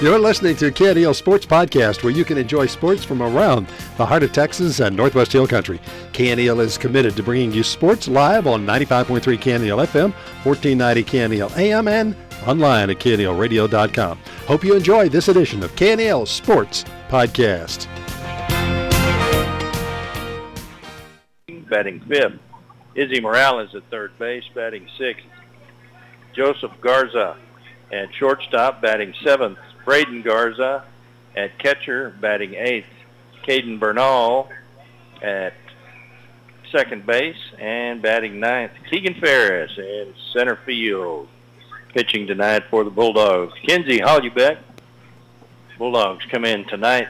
You're listening to KNEL Sports Podcast, where you can enjoy sports from around the heart of Texas and Northwest Hill Country. KNEL is committed to bringing you sports live on 95.3 KNEL FM, 1490 KNEL AM, and online at knelradio.com. Hope you enjoy this edition of KNEL Sports Podcast. Batting fifth, Izzy Morales at third base, batting sixth. Joseph Garza at shortstop, batting seventh. Braden Garza at catcher, batting eighth. Caden Bernal at second base and batting ninth. Keegan Ferris in center field. Pitching tonight for the Bulldogs. Kenzie Hollybeck. Bulldogs come in tonight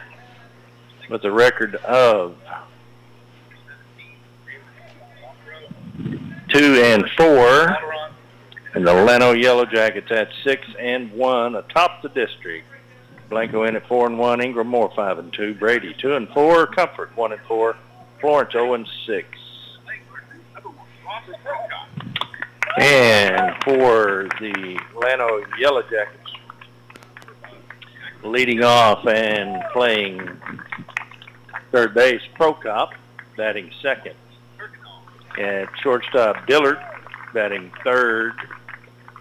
with a record of two and four. And the Llano Yellow Jackets at six and one atop the district. Blanco in at four and one. Ingram Moore five and two. Brady two and four. Comfort one and four. Florence zero and six. And for the Llano Yellow Jackets, leading off and playing third base, Prokop, batting second. At shortstop, Dillard, batting third.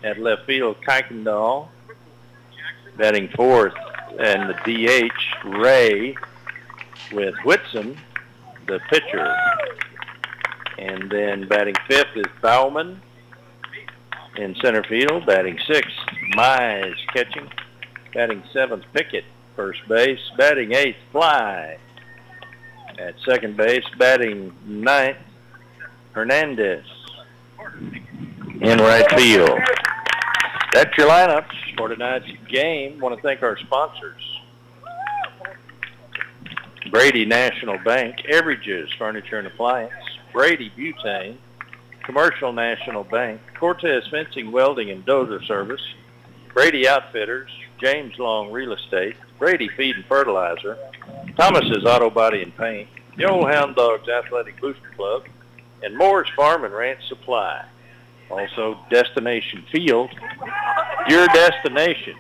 At left field, Kuykendall, batting fourth. And the DH, Ray, with Whitson, the pitcher. And then batting fifth is Bauman in center field. Batting sixth, Mize catching. Batting seventh, Pickett, first base. Batting eighth, Fly. At second base, batting ninth, Hernandez in right field. That's your lineups for tonight's game. want to thank our sponsors. Brady National Bank, Everages Furniture and Appliance, Brady Butane, Commercial National Bank, Cortez Fencing, Welding, and Dozer Service, Brady Outfitters, James Long Real Estate, Brady Feed and Fertilizer, Thomas's Auto Body and Paint, the Old Hound Dogs Athletic Booster Club, and Moore's Farm and Ranch Supply. Also, Destination Field, your destination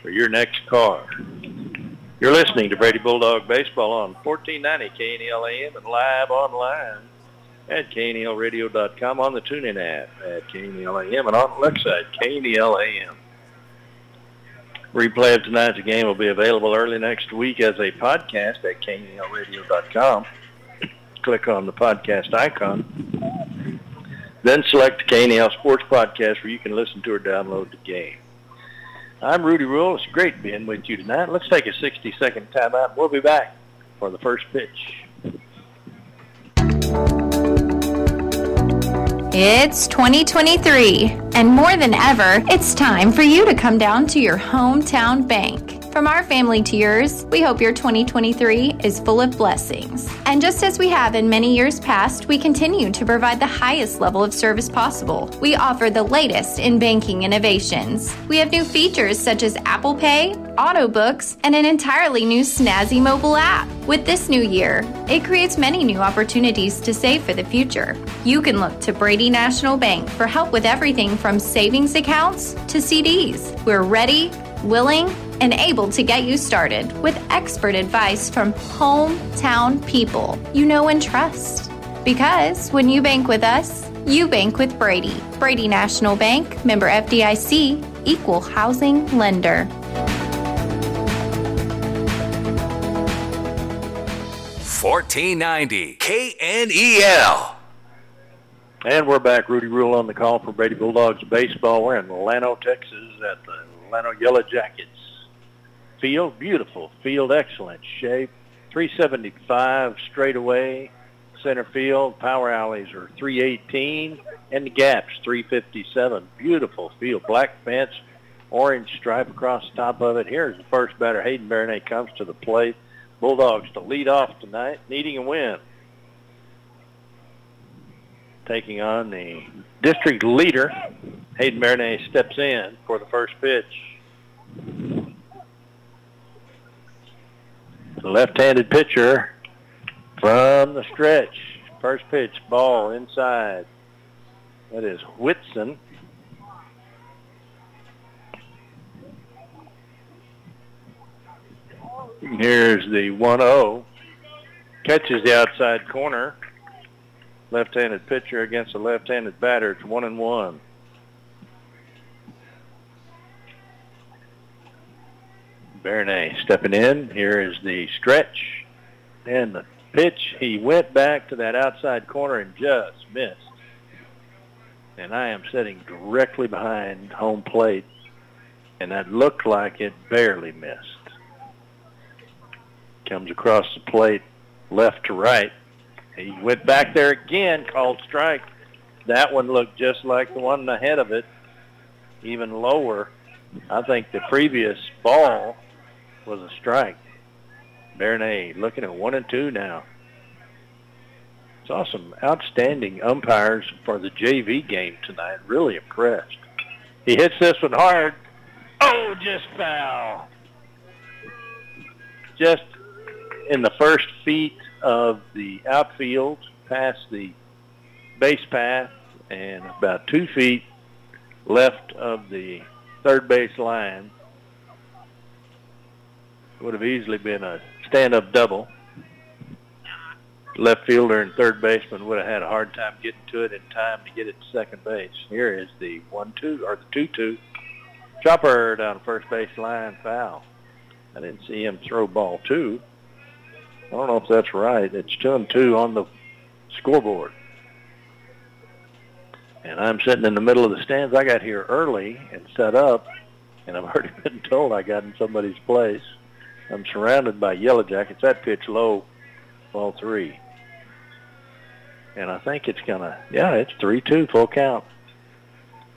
for your next car. You're listening to Brady Bulldog Baseball on 1490 KNEL AM and live online at knelradio.com on the TuneIn app at KNEL AM and on Alexa at KNEL AM. Replay of tonight's game will be available early next week as a podcast at knelradio.com. Click on the podcast icon. Then select the KNEL Sports Podcast where you can listen to or download the game. I'm Rudy Rule. It's great being with you tonight. Let's take a 60-second timeout. We'll be back for the first pitch. It's 2023, and more than ever, it's time for you to come down to your hometown bank. From our family to yours, we hope your 2023 is full of blessings. And just as we have in many years past, we continue to provide the highest level of service possible. We offer the latest in banking innovations. We have new features such as Apple Pay, auto books, and an entirely new snazzy mobile app. With this new year, it creates many new opportunities to save for the future. You can look to Brady National Bank for help with everything from savings accounts to CDs. We're ready, willing, and able to get you started with expert advice from hometown people you know and trust. Because when you bank with us, you bank with Brady. Brady National Bank, member FDIC, equal housing lender. Fourteen ninety KNEL. And we're back. Rudy Rule on the call for Brady Bulldogs baseball. We're in Llano, Texas at the Llano Yellow Jackets field. Beautiful field, excellent shape. 375 straight away, center field. Power alleys are 318, and the gaps 357. Beautiful field, black fence, orange stripe across the top of it. Here's the first batter. Hayden Baronet comes to the plate. Bulldogs to lead off tonight, needing a win. Taking on the district leader, Hayden Baronet steps in for the first pitch. The left-handed pitcher from the stretch. First pitch, ball inside. That is Whitson. Here's the 1-0. Catches the outside corner. Left-handed pitcher against a left-handed batter. It's one and one. Bernay stepping in. Here is the stretch and the pitch. He went back to that outside corner and just missed. And I am sitting directly behind home plate, and that looked like it barely missed. Comes across the plate, left to right. He went back there again, called strike. That one looked just like the one ahead of it, even lower. I think the previous ball was a strike. Bernay looking at one and two now. Saw some outstanding umpires for the JV game tonight. Really impressed. He hits this one hard. Oh, just foul. Just in the first feet of the outfield, past the base path, and about two feet left of the third base line. Would have easily been a stand-up double. Left fielder and third baseman would have had a hard time getting to it in time to get it to second base. Here is the one-two or the two-two. Chopper down first base line, foul. I didn't see him throw ball two. I don't know if that's right. It's two and two on the scoreboard. And I'm sitting in the middle of the stands. I got here early and set up, and I've already been told I got in somebody's place. I'm surrounded by Yellow Jackets. That pitch low, ball three. And I think it's going to, yeah, it's 3-2 full count.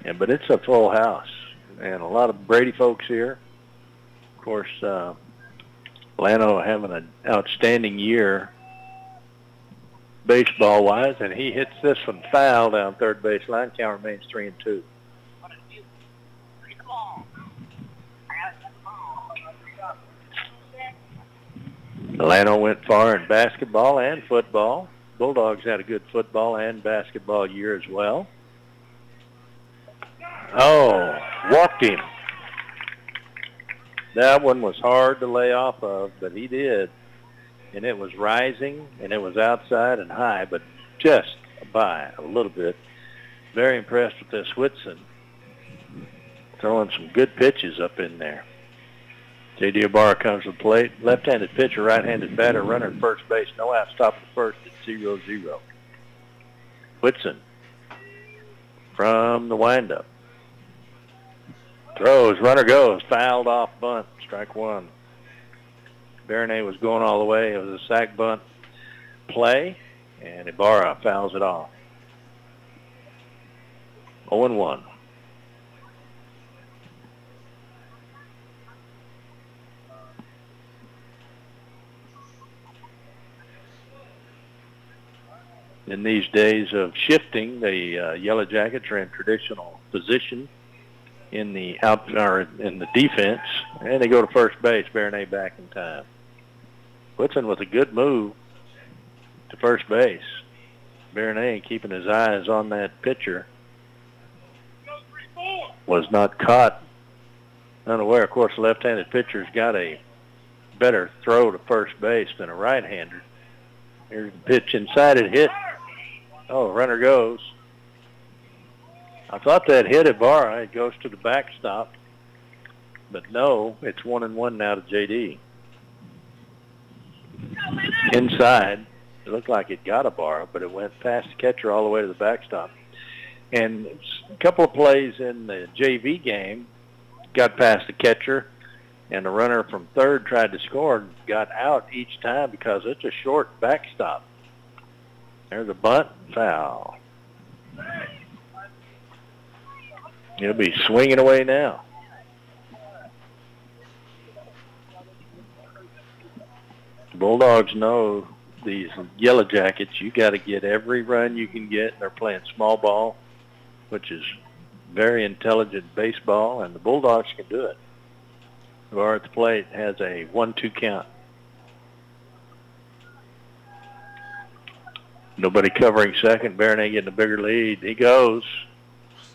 Yeah, but it's a full house. And a lot of Brady folks here. Of course, uh, Llano having an outstanding year baseball-wise, and he hits this one foul down third baseline. Count remains 3 and 2. Milano went far in basketball and football. Bulldogs had a good football and basketball year as well. Oh, walked him. That one was hard to lay off of, but he did. And it was rising, and it was outside and high, but just by a little bit. Very impressed with this Whitson. Throwing some good pitches up in there. J.D. Ibarra comes to the plate. Left-handed pitcher, right-handed batter, runner at first base. No out, stop at first at 0-0. Whitson from the windup. Throws, runner goes, fouled off bunt, strike one. Bernay was going all the way. It was a sac bunt play, and Ibarra fouls it off. 0-1. In these days of shifting, the uh, Yellow Jackets are in traditional position in the out or in the defense, and they go to first base. Bernay back in time. Whitson with a good move to first base. Bernay keeping his eyes on that pitcher was not caught unaware. Of course, left-handed pitcher's got a better throw to first base than a right-hander. Here's the pitch inside it hit Oh, runner goes. I thought that hit Ibarra. It goes to the backstop. But no, it's one and one now to JD. Inside, it looked like it got a Ibarra, but it went past the catcher all the way to the backstop. And a couple of plays in the JV game got past the catcher, and the runner from third tried to score and got out each time because it's a short backstop. There's a bunt foul. He'll be swinging away now. The Bulldogs know these Yellow Jackets, you got to get every run you can get. They're playing small ball, which is very intelligent baseball, and the Bulldogs can do it. Who are at the plate has a one-two count. Nobody covering second. Bernay getting a bigger lead. He goes,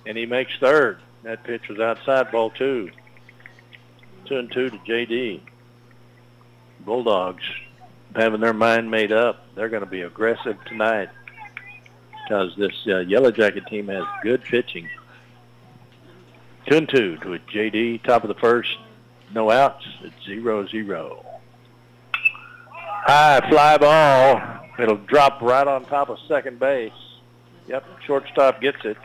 and he makes third. That pitch was outside ball two. Two and two to JD. Bulldogs having their mind made up. They're going to be aggressive tonight because this uh, Yellow Jacket team has good pitching. Two and two to JD, top of the first. No outs. It's zero zero. High fly ball. It'll drop right on top of second base. Yep, shortstop gets it.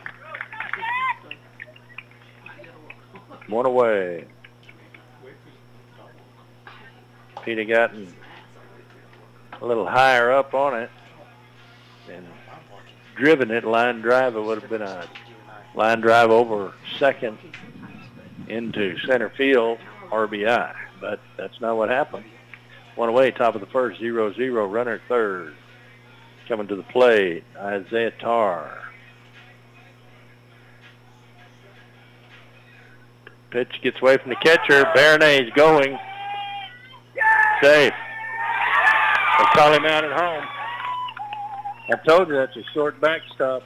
One away. Peter gotten a little higher up on it and driven it line drive. It would have been a line drive over second into center field RBI, but that's not what happened. One away, top of the first, zero zero, runner third. Coming to the plate, Isaiah Tarr. Pitch gets away from the catcher. Baronet's going. Safe. They call him out at home. I told you that's a short backstop.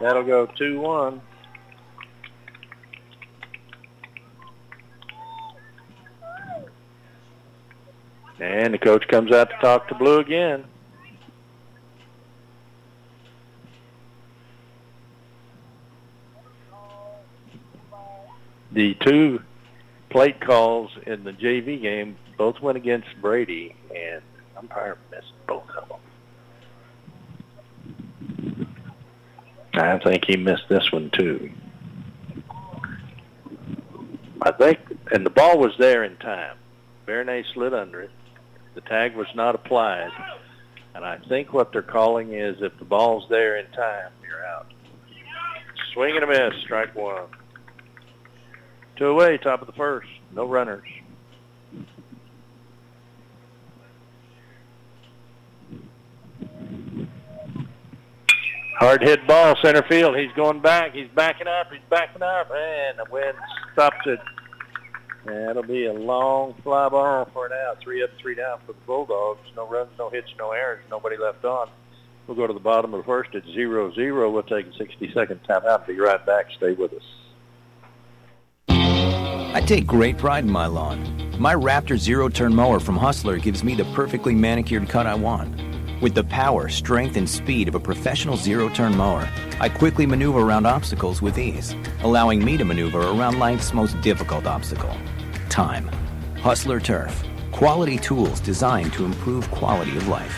That'll go 2-1. And the coach comes out to talk to Blue again. The two plate calls in the JV game both went against Brady, and umpire missed both of them. I think he missed this one too. I think, and the ball was there in time. Baronet slid under it. The tag was not applied. And I think what they're calling is if the ball's there in time, you're out. Swing and a miss, strike one. Two away, top of the first. No runners. Hard hit ball, center field. He's going back. He's backing up. He's backing up. And the wind stops it. That'll be a long fly ball for out. Three up, three down for the Bulldogs. No runs, no hits, no errors. Nobody left on. We'll go to the bottom of the first at zero zero. We'll take a 60-second timeout. Be right back. Stay with us. I take great pride in my lawn. My Raptor zero-turn mower from Hustler gives me the perfectly manicured cut I want. With the power, strength, and speed of a professional zero-turn mower, I quickly maneuver around obstacles with ease, allowing me to maneuver around life's most difficult obstacle, time. Hustler Turf. Quality tools designed to improve quality of life.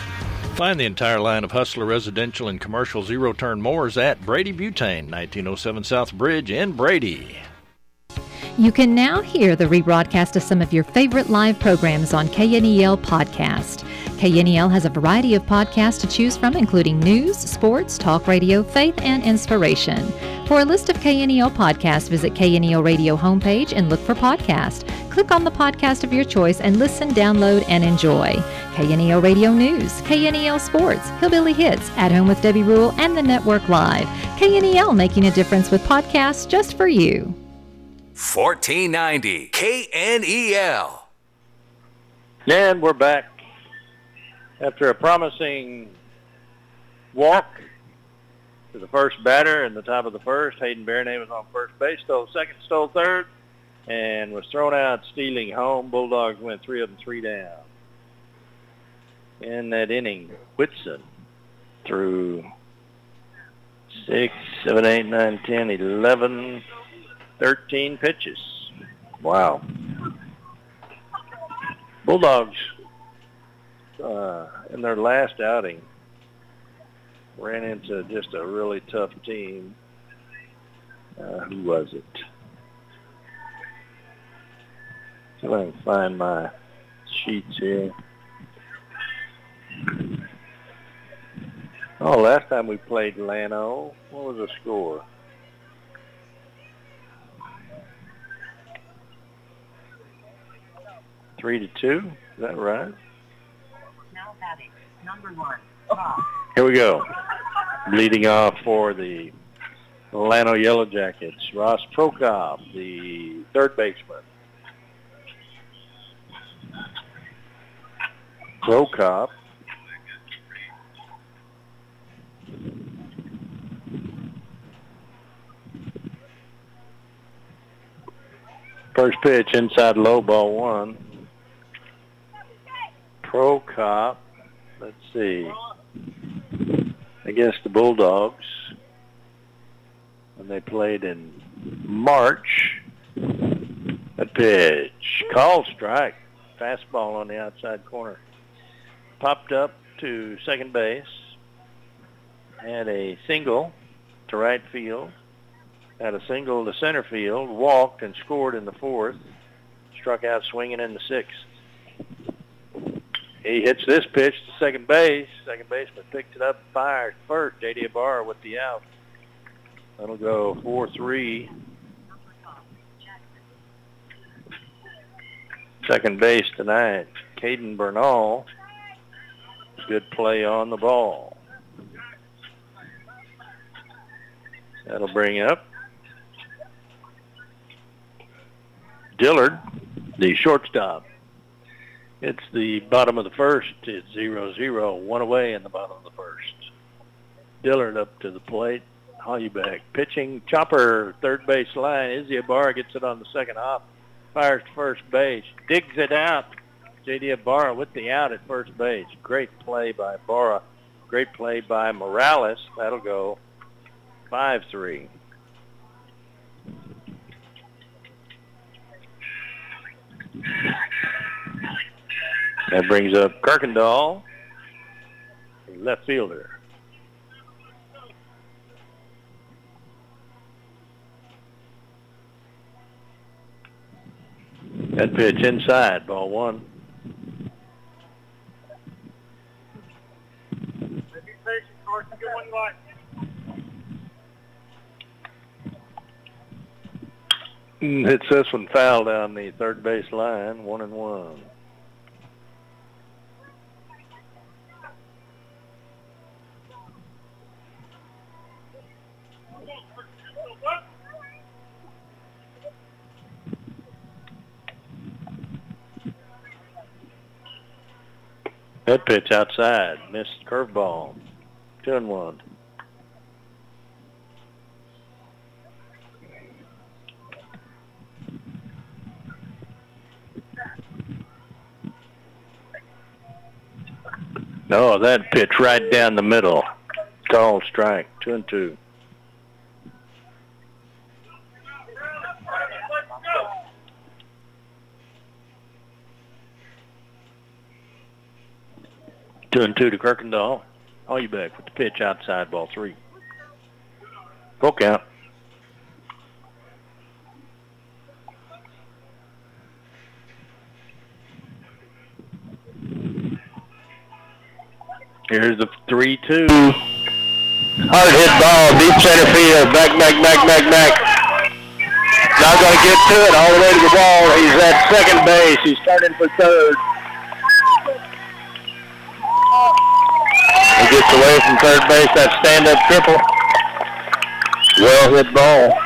Find the entire line of Hustler residential and commercial zero turn mowers at Brady Butane, 1907 South Bridge in Brady. You can now hear the rebroadcast of some of your favorite live programs on KNEL Podcast. KNEL has a variety of podcasts to choose from, including news, sports, talk radio, faith, and inspiration. For a list of KNEL podcasts, visit KNEL Radio homepage and look for podcast. Click on the podcast of your choice and listen, download, and enjoy. KNEL Radio News, KNEL Sports, Hillbilly Hits, At Home with Debbie Rule, and the Network Live. KNEL making a difference with podcasts just for you. 1490 KNEL. And we're back after a promising walk to the first batter in the top of the first. Hayden Baronet was on first base, stole second, stole third, and was thrown out stealing home. Bulldogs went three of them, three down. In that inning, Whitson threw six, seven, eight, nine, ten, eleven, thirteen pitches. Wow. Bulldogs uh, in their last outing ran into just a really tough team. Uh, who was it? See if I can find my sheets here. Oh, last time we played Llano, what was the score? Three to two, is that right? Number one, Here we go. Leading off for the Llano Yellow Jackets, Ross Prokop, the third baseman. Prokop. First pitch inside low ball one. Prokop. See. Against the Bulldogs. When they played in March. A pitch. Call strike. Fastball on the outside corner. Popped up to second base. Had a single to right field. Had a single to center field. Walked and scored in the fourth. Struck out swinging in the sixth. He hits this pitch to second base. Second baseman picks it up, fires first. J.D. Ibarra with the out. That'll go 4-3. Second base tonight, Caden Bernal. Good play on the ball. That'll bring up Dillard, the shortstop. It's the bottom of the first. It's 0-0, one away in the bottom of the first. Dillard up to the plate. Hollybeck pitching. Chopper, third base line. Izzy Ibarra gets it on the second hop. Fires to first base. Digs it out. J.D. Ibarra with the out at first base. Great play by Ibarra. Great play by Morales. That'll go 5-3. That brings up Kuykendall, left fielder. That pitch inside, ball one. Hits this one foul down the third base line, one and one. That pitch outside, missed curveball, two and one. No, that pitch right down the middle. Call strike, two and two. Two and two to Kuykendall. All you back with the pitch outside ball three. Full count. Here's the three-two. Hard hit ball, deep center field. Back, back, back, back, back. Not to get to it all the way to the ball. He's at second base. He's turning for third. Away from third base. That stand-up triple. Well hit ball.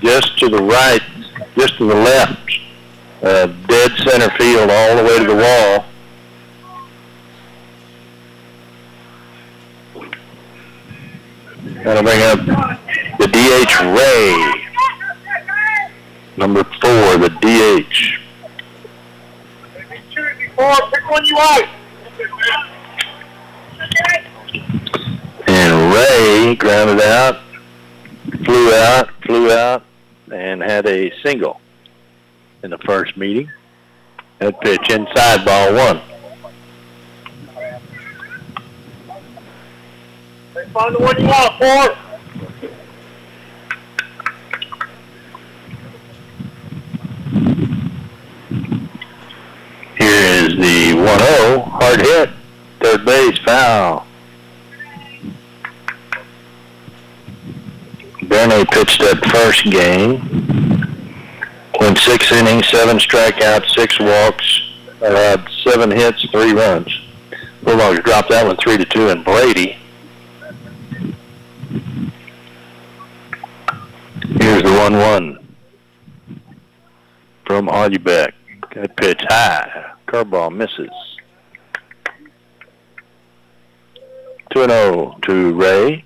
Just to the right, just to the left. Uh, dead center field all the way to the wall. That'll bring up the DH Ray. Number four, the DH. pick one you like. And Ray grounded out, flew out, flew out, and had a single in the first meeting. That pitch inside ball one. Find the one you want, boy. Here is the 1-0, hard hit, third base foul. Bernay pitched that first game. Went six innings, seven strikeouts, six walks, allowed seven hits, three runs. Bulldogs dropped that one three to two, and Brady. Here's the one-one from Algebeck. That pitch high. Curveball misses. 2 0 to Ray.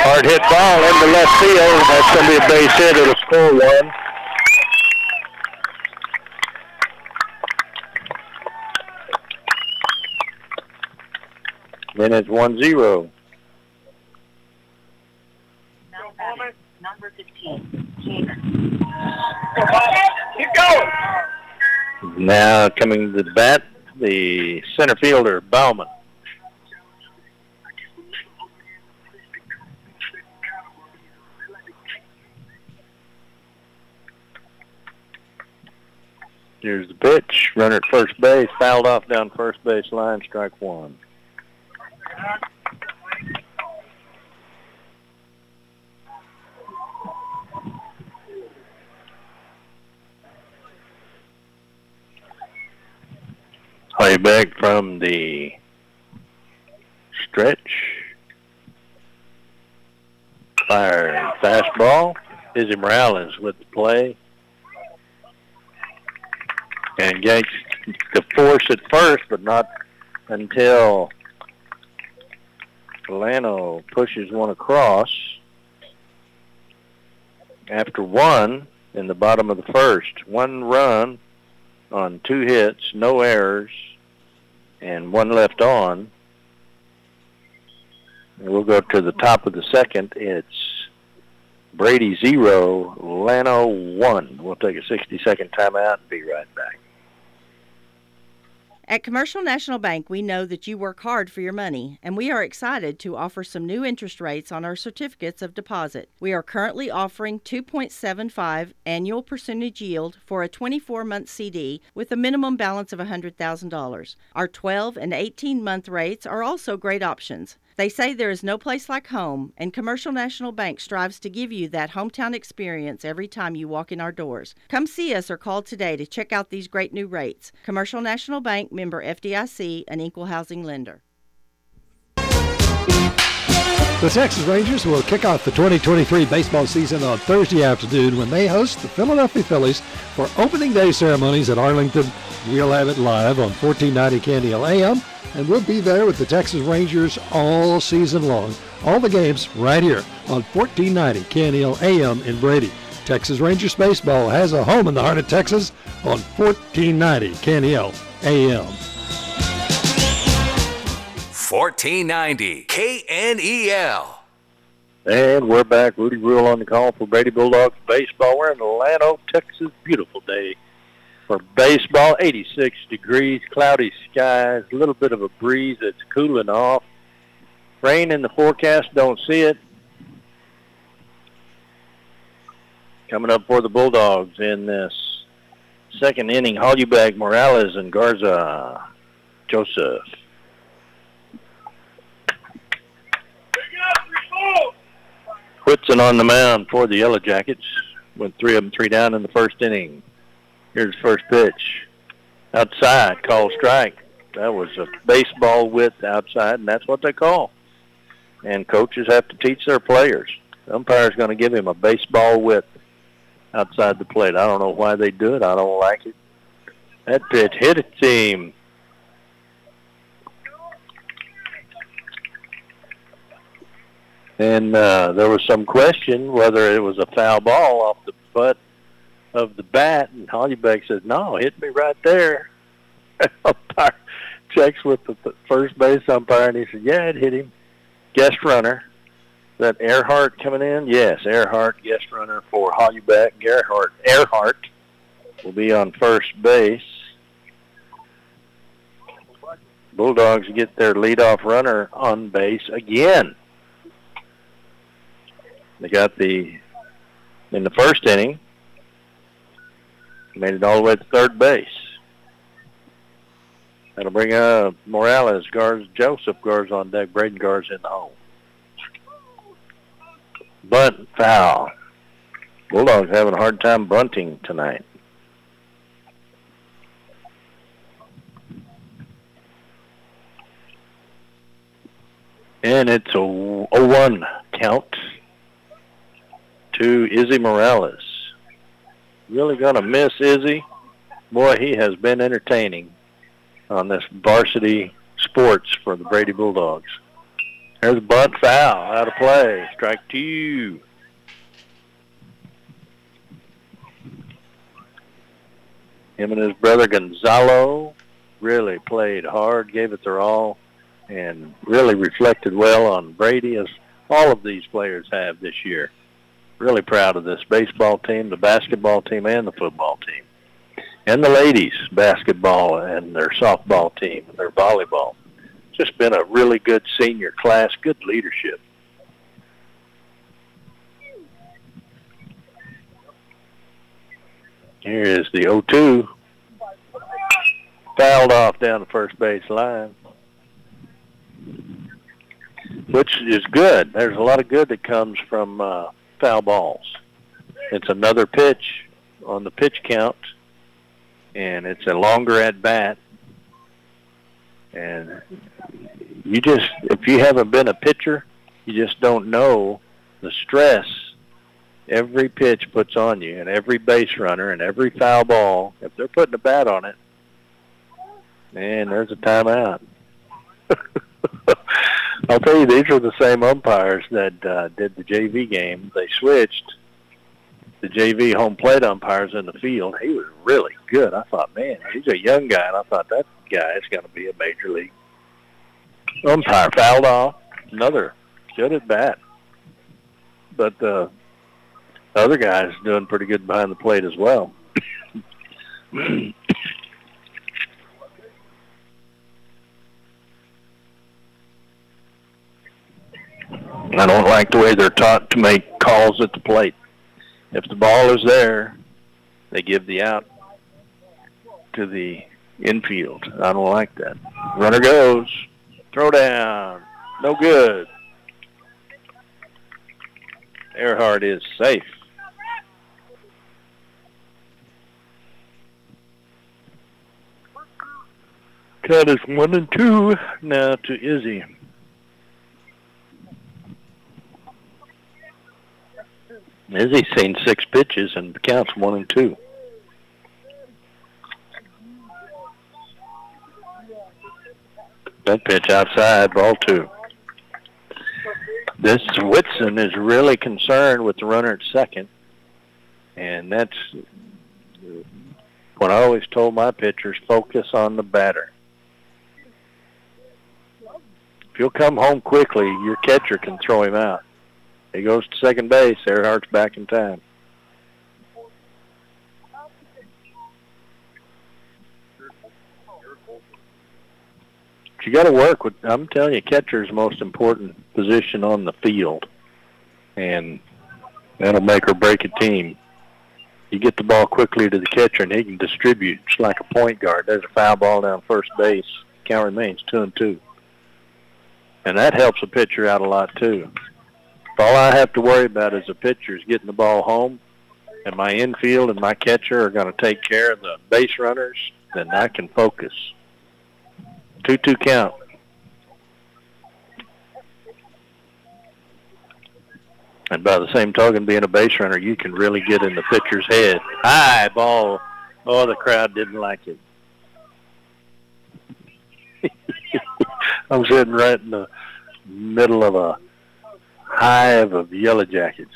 Hard hit ball into left field. That's going to be a base hit. It'll score one. Then it's one zero. Now batting, number 15, Jamin. Keep going. Now coming to the bat, the center fielder Bauman. Here's the pitch. Runner at first base, fouled off down first base line, strike one. Play back from the stretch. Fire fastball. Izzy Morales with the play. And gets the force at first, but not until Llano pushes one across. After one in the bottom of the first, one run on two hits, no errors, and one left on. We'll go to the top of the second. It's Brady zero, Llano one. We'll take a 60-second timeout and be right back. At Commercial National Bank, we know that you work hard for your money, and we are excited to offer some new interest rates on our certificates of deposit. We are currently offering 2.75 annual percentage yield for a 24 month CD with a minimum balance of $100,000. Our 12 and 18 month rates are also great options. They say there is no place like home, and Commercial National Bank strives to give you that hometown experience every time you walk in our doors. Come see us or call today to check out these great new rates. Commercial National Bank member FDIC, an equal housing lender. The Texas Rangers will kick off the 2023 baseball season on Thursday afternoon when they host the Philadelphia Phillies for opening day ceremonies at Arlington. We'll have it live on 1490 KNEL AM, and we'll be there with the Texas Rangers all season long. All the games right here on 1490 KNEL AM in Brady. Texas Rangers baseball has a home in the heart of Texas on 1490 KNEL AM. 1490 KNEL. And we're back. Rudy Rule on the call for Brady Bulldogs baseball. We're in Atlanta, Texas. Beautiful day for baseball. 86 degrees, cloudy skies, a little bit of a breeze that's cooling off. Rain in the forecast, don't see it. Coming up for the Bulldogs in this second inning, Hollybeck, Morales, and Garza. Joseph. Whitson on the mound for the Yellow Jackets. Went three of them three down in the first inning. Here's first pitch. Outside, call strike. That was a baseball width outside, and that's what they call. And coaches have to teach their players. The umpire's going to give him a baseball width outside the plate. I don't know why they do it. I don't like it. That pitch hit a team. And uh, there was some question whether it was a foul ball off the butt of the bat. And Hollybeck said, no, hit me right there. umpire checks with the first base umpire, and he said, yeah, it hit him. Guest runner. That Earhart coming in? Yes, Earhart, guest runner for Hollybeck. Gerhart, Earhart will be on first base. Bulldogs get their leadoff runner on base again. They got the in the first inning, made it all the way to third base. That'll bring uh, Morales, Garza Joseph Garza on deck, Braden Garza in the hole. Bunt foul. Bulldogs having a hard time bunting tonight. And it's a 0-1 count to Izzy Morales. Really going to miss Izzy. Boy, he has been entertaining on this varsity sports for the Brady Bulldogs. There's Bud foul out of play. Strike two. Him and his brother Gonzalo really played hard, gave it their all, and really reflected well on Brady as all of these players have this year. Really proud of this baseball team, the basketball team, and the football team. And the ladies basketball and their softball team and their volleyball. Just been a really good senior class, good leadership. Here is the 0-2. Fouled off down the first base line. Which is good. There's a lot of good that comes from uh, foul balls. It's another pitch on the pitch count, and it's a longer at bat. And you just, if you haven't been a pitcher, you just don't know the stress every pitch puts on you, and every base runner, and every foul ball. If they're putting a bat on it, man, there's a timeout. I'll tell you, these are the same umpires that uh, did the JV game. They switched the JV home plate umpires in the field. He was really good. I thought, man, he's a young guy, and I thought that guy is going to be a major league umpire. Fouled off. Another good at bat. But uh, the other guy's doing pretty good behind the plate as well. I don't like the way they're taught to make calls at the plate. If the ball is there, they give the out to the infield. I don't like that. Runner goes. Throw down. No good. Earhart is safe. Cut is one and two now to Izzy. Izzy's seen six pitches and counts one and two. That pitch outside, ball two. This Whitson is really concerned with the runner at second, and that's what I always told my pitchers, focus on the batter. If you'll come home quickly, your catcher can throw him out. He goes to second base. Earhart's back in time. you got to work with. I'm telling you, catcher is most important position on the field, and that'll make or break a team. You get the ball quickly to the catcher, and he can distribute just like a point guard. There's a foul ball down first base. Count remains two and two, and that helps a pitcher out a lot too. All I have to worry about as a pitcher is getting the ball home, and my infield and my catcher are going to take care of the base runners, then I can focus. 2-2 count. And by the same token, being a base runner, you can really get in the pitcher's head. High ball. Oh, the crowd didn't like it. I'm sitting right in the middle of a hive of yellow jackets.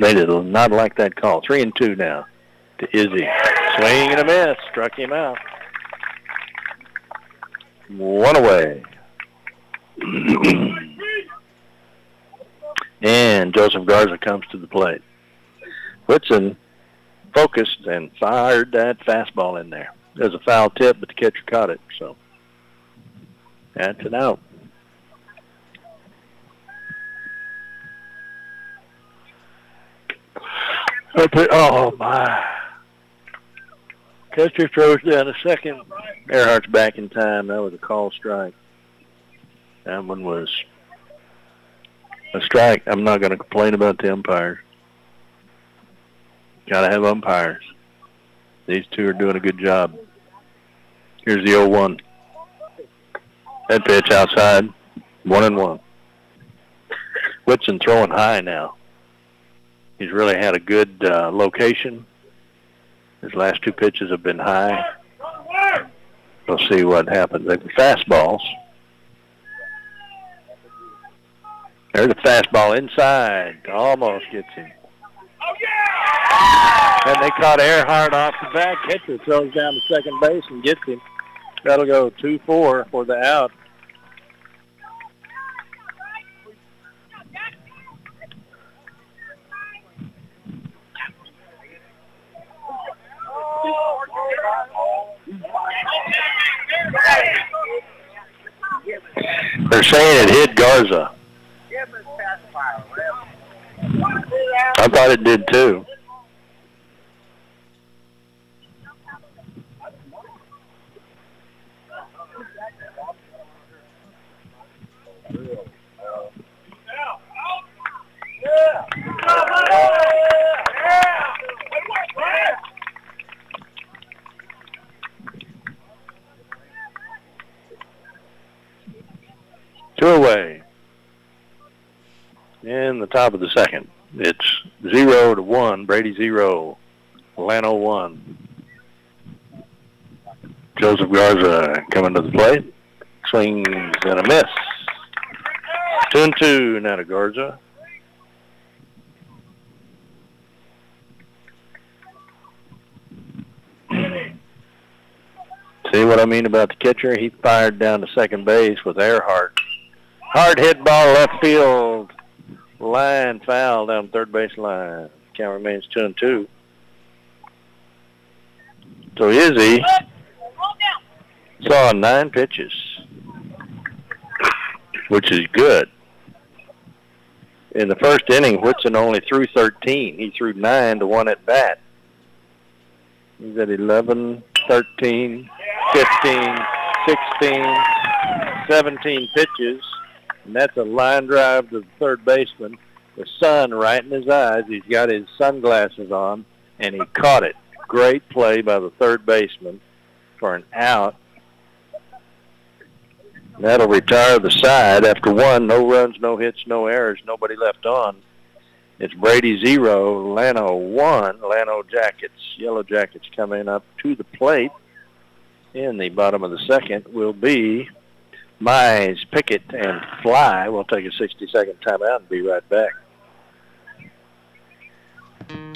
they did not like that call. Three and two now to Izzy. Swing and a miss. Struck him out. One away. and Joseph Garza comes to the plate. Whitson focused and fired that fastball in there. There's a foul tip, but the catcher caught it, so that's an out. Oh my! Catcher throws down a second. Earhart's back in time. That was a call strike. That one was a strike. I'm not going to complain about the umpires. Got to have umpires. These two are doing a good job. Here's the 0-1. That pitch outside. One and one. Whitson throwing high now. He's really had a good uh, location his last two pitches have been high. We'll see what happens. They're fastballs. There's a fastball inside. Almost gets him. And they caught Earhart off the back. Catcher throws down to second base and gets him. That'll go 2-4 for the out. They're saying it hit Garza. I thought it did too. Two away. In the top of the second. It's zero to one. Brady zero. Llano one. Joseph Garza coming to the plate. Swings and a miss. Two and two now to Garza. See what I mean about the catcher? He fired down to second base with Earhart. Hard hit ball left field. Line foul down third base line. Count remains two and two. So Izzy saw nine pitches, which is good. In the first inning, Whitson only threw 13. He threw nine to one at bat. He's at 11, 13, 15, 16, 17 pitches. And that's a line drive to the third baseman. The sun right in his eyes. He's got his sunglasses on, and he caught it. Great play by the third baseman for an out. That'll retire the side after one. No runs, no hits, no errors, nobody left on. It's Brady zero, Llano one. Llano Jackets, Yellow Jackets coming up to the plate in the bottom of the second will be Mize, Pickett, and Fly. We'll take a 60-second timeout and be right back.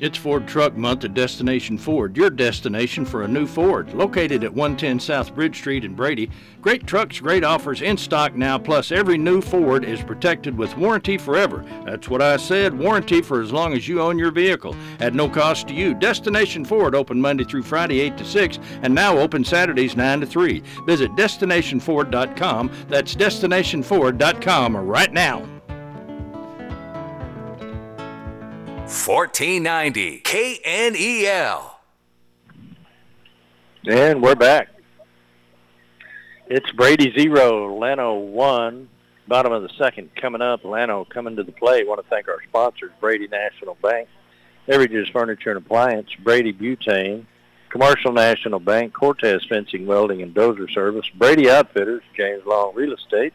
It's Ford Truck Month at Destination Ford, your destination for a new Ford. Located at 110 South Bridge Street in Brady. Great trucks, great offers in stock now, plus every new Ford is protected with warranty forever. That's what I said, warranty for as long as you own your vehicle. At no cost to you. Destination Ford open Monday through Friday 8 to 6 and now open Saturdays 9 to 3. Visit destinationford.com. That's destinationford.com right now. 1490 KNEL. And we're back. It's Brady zero, Llano one. Bottom of the second coming up. Llano coming to the plate. want to thank our sponsors, Brady National Bank, Everydays Furniture and Appliance, Brady Butane, Commercial National Bank, Cortez Fencing, Welding, and Dozer Service, Brady Outfitters, James Long Real Estate,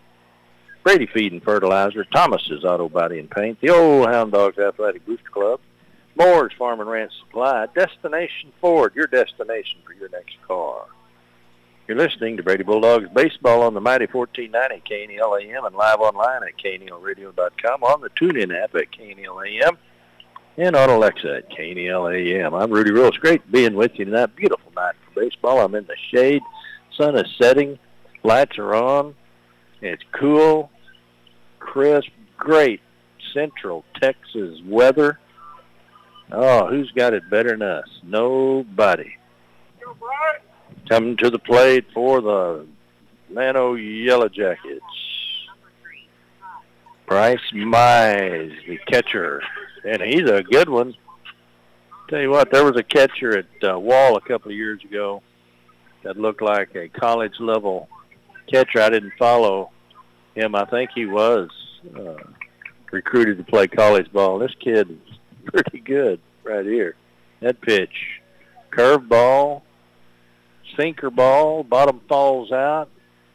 Brady Feed and Fertilizer, Thomas's Auto Body and Paint, the Old Hound Dogs Athletic Booster Club, Moore's Farm and Ranch Supply, Destination Ford, your destination for your next car. You're listening to Brady Bulldogs Baseball on the Mighty 1490 KNEL AM and live online at KNELradio.com on the TuneIn app at KNEL AM and on Alexa at KNEL AM. I'm Rudy Rose. Great being with you tonight. Beautiful night for baseball. I'm in the shade. Sun is setting. Lights are on. It's cool, crisp, great central Texas weather. Oh, who's got it better than us? Nobody. Coming to the plate for the Llano Yellow Jackets. Bryce Mize, the catcher, and he's a good one. Tell you what, there was a catcher at uh, Wall a couple of years ago that looked like a college level catcher. I didn't follow him. I think he was uh, recruited to play college ball. This kid is pretty good right here. That pitch, curve ball, sinker ball, bottom falls out.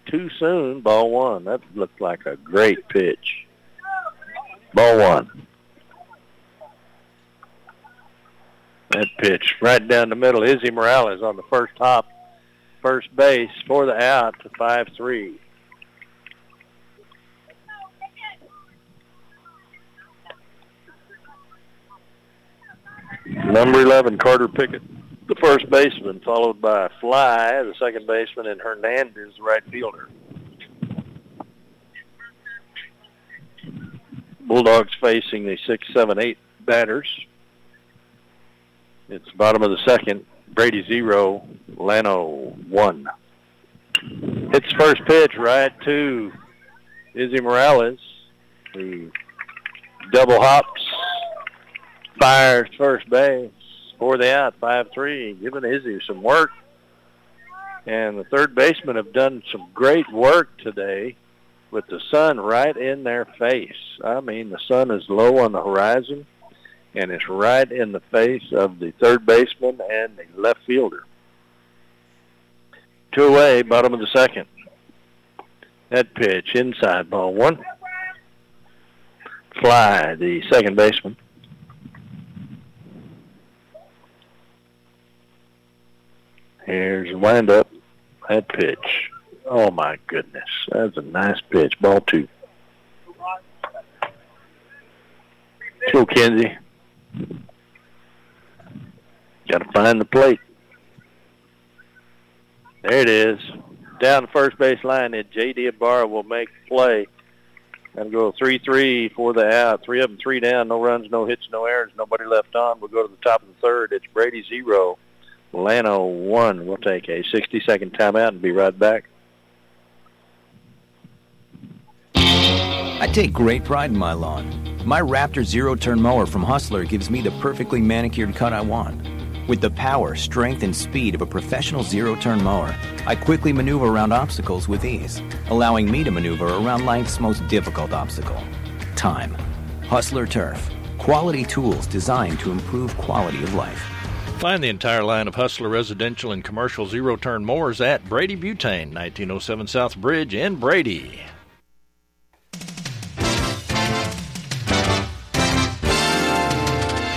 Too soon, ball one. That looked like a great pitch. Ball one. That pitch right down the middle. Izzy Morales on the first hop, first base for the out to 5-3. Number 11, Carter Pickett, the first baseman, followed by Fly, the second baseman, and Hernandez, right fielder. Bulldogs facing the 6-7-8 batters. It's bottom of the second. Brady zero, Llano one. Hits first pitch right to Izzy Morales. The double hops, fires first base for the out, 5-3, giving Izzy some work. And the third basemen have done some great work today with the sun right in their face. I mean, the sun is low on the horizon, and it's right in the face of the third baseman and the left fielder. Two away, bottom of the second. That pitch inside ball one. Fly, the second baseman. Here's a windup. That pitch. Oh my goodness. That's a nice pitch. Ball two. Go, Kenzie. Got to find the plate. There it is. Down the first base line, and J.D. Ibarra will make play. And go 3-3 for the out. Three of them, three down. No runs, no hits, no errors. Nobody left on. We'll go to the top of the third. It's Brady zero, Llano one. We'll take a 60-second timeout and be right back. I take great pride in my lawn. My Raptor zero turn mower from Hustler gives me the perfectly manicured cut I want. With the power, strength, and speed of a professional zero turn mower, I quickly maneuver around obstacles with ease, allowing me to maneuver around life's most difficult obstacle time. Hustler Turf. Quality tools designed to improve quality of life. Find the entire line of Hustler residential and commercial zero turn mowers at Brady Butane, 1907 South Bridge in Brady.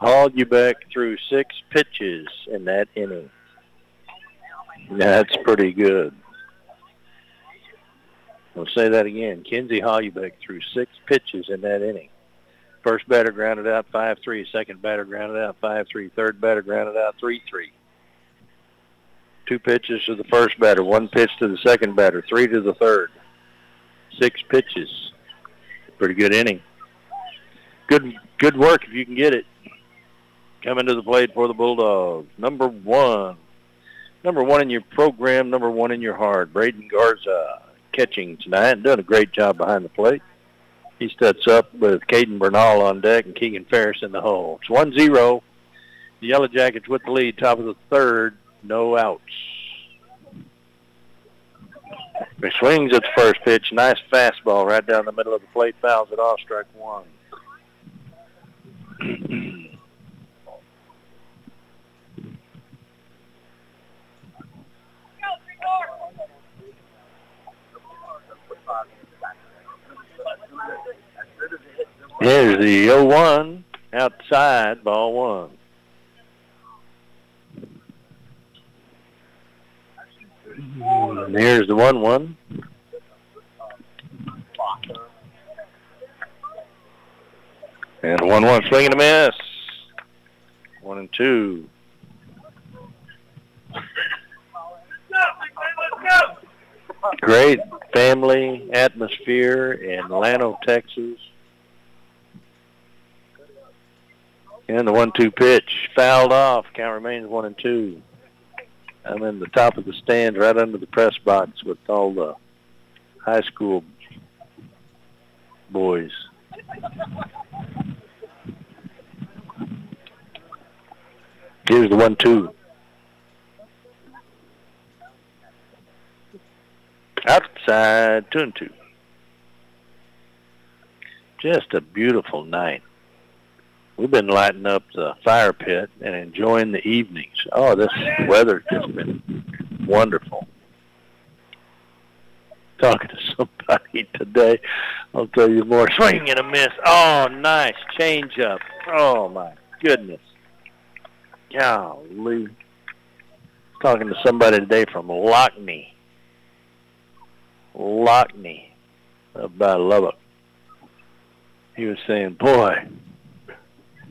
Hauled you back through six pitches in that inning. That's pretty good. I'll say that again. Kenzie Hollybeck threw six pitches in that inning. First batter grounded out 5-3. Second batter grounded out 5-3. Third batter grounded out 3-3. Two pitches to the first batter. One pitch to the second batter. Three to the third. Six pitches. Pretty good inning. Good good work if you can get it. Coming to the plate for the Bulldogs. Number one. Number one in your program, number one in your heart. Braden Garza catching tonight. And doing a great job behind the plate. He steps up with Caden Bernal on deck and Keegan Ferris in the hole. It's 1-0. The Yellow Jackets with the lead, top of the third. No outs. He swings at the first pitch. Nice fastball right down the middle of the plate. Fouls it off. Strike one. Here's the 0-1 outside, ball one. And here's the 1-1. And 1-1 swing and a miss. One and two. Great family atmosphere in Llano, Texas. And the one-two pitch fouled off. Count remains one and two. I'm in the top of the stands, right under the press box with all the high school boys. Here's the one-two. Outside, two and two. Just a beautiful night. We've been lighting up the fire pit and enjoying the evenings. Oh, this weather's just been wonderful. Talking to somebody today, I'll tell you more. Swing and a miss. Oh, nice change up. Oh my goodness. Golly. Talking to somebody today from Lockney. Lockney about Lubbock. He was saying, boy,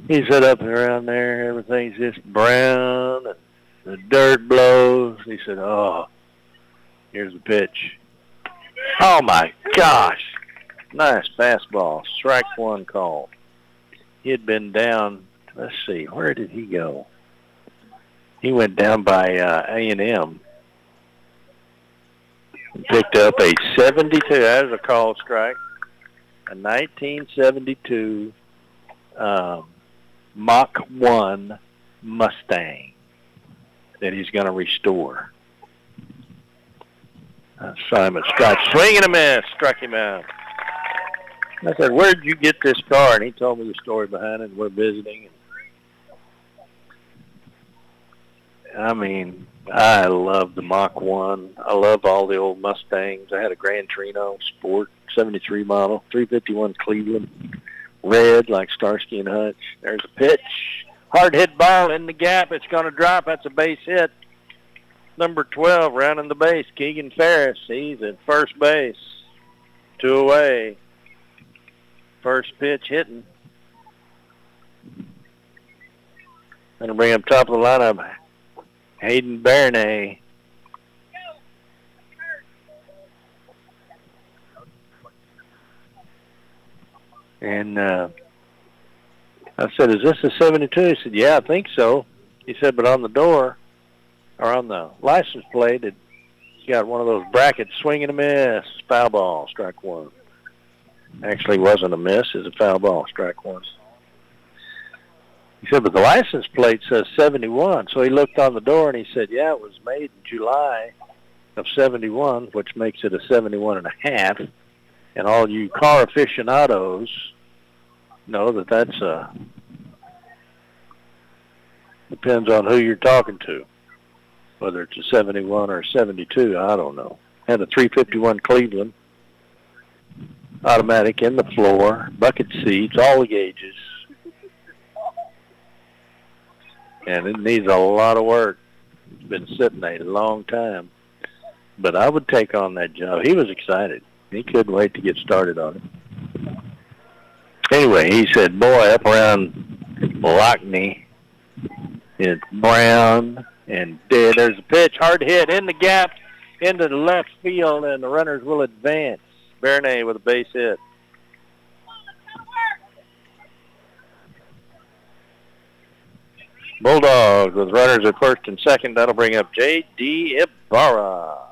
he said up and around there, everything's just brown and the dirt blows. He said, oh, here's the pitch. Oh my gosh. Nice fastball. Strike one call. He had been down, let's see, where did he go? He went down by uh, A&M picked up a 72. That was a call strike. A 1972 um, Mach 1 Mustang that he's going to restore. Uh, Simon Scott swinging a miss, struck him out. I said, where'd you get this car?" And he told me the story behind it. We're visiting. I mean, I love the Mach 1. I love all the old Mustangs. I had a Gran Torino Sport 73 model, 351 Cleveland, red like Starsky and Hutch. There's a pitch. Hard hit ball in the gap. It's going to drop. That's a base hit. Number 12 rounding the base, Keegan Ferris. He's at first base. Two away. First pitch hitting. Going to bring up top of the lineup, Hayden Bernay. And uh, I said, is this a 72? He said, yeah, I think so. He said, but on the door, or on the license plate, it got one of those brackets, swinging a miss, foul ball, strike one. Actually wasn't a miss, it's a foul ball, strike one. He said, but the license plate says 71. So he looked on the door and he said, yeah, it was made in July of 71, which makes it a 71 and a half. And all you car aficionados know that that's a, depends on who you're talking to, whether it's a 71 or a 72, I don't know. Had a 351 Cleveland, automatic in the floor, bucket seats, all the gauges, and it needs a lot of work. It's been sitting a long time. But I would take on that job. He was excited. He couldn't wait to get started on it. Anyway, he said, boy, up around Lockney, it's brown and dead. There's a pitch, hard hit in the gap into the left field, and the runners will advance. Bernay with a base hit. Bulldogs with runners at first and second. That'll bring up J.D. Ibarra.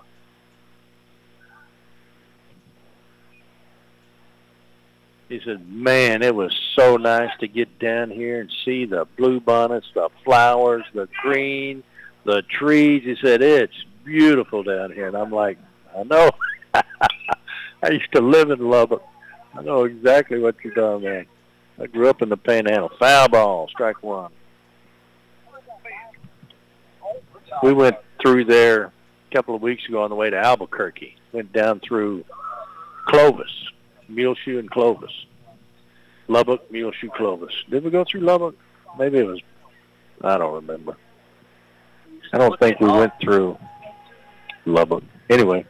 He said, man, it was so nice to get down here and see the blue bonnets, the flowers, the green, the trees. He said, it's beautiful down here. And I'm like, I know. I used to live in Lubbock. I know exactly what you're talking about. I grew up in the Panhandle. Foul ball, strike one. we went through there a couple of weeks ago on the way to Albuquerque. Went down through Clovis, Muleshoe and Clovis. Lubbock, Muleshoe, Clovis. Did we go through Lubbock? Maybe it was, I don't remember. I don't think we went through Lubbock. Anyway.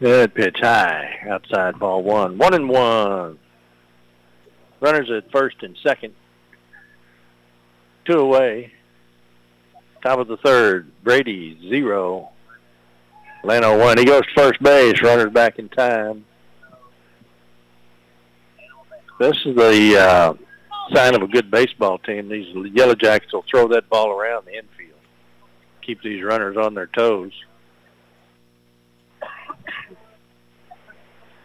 Good pitch high, outside ball one. One and one. Runners at first and second two away. Top of the third, Brady zero. Llano one. He goes to first base. Runners back in time. This is the uh, sign of a good baseball team. These Yellow Jackets will throw that ball around the infield, keep these runners on their toes.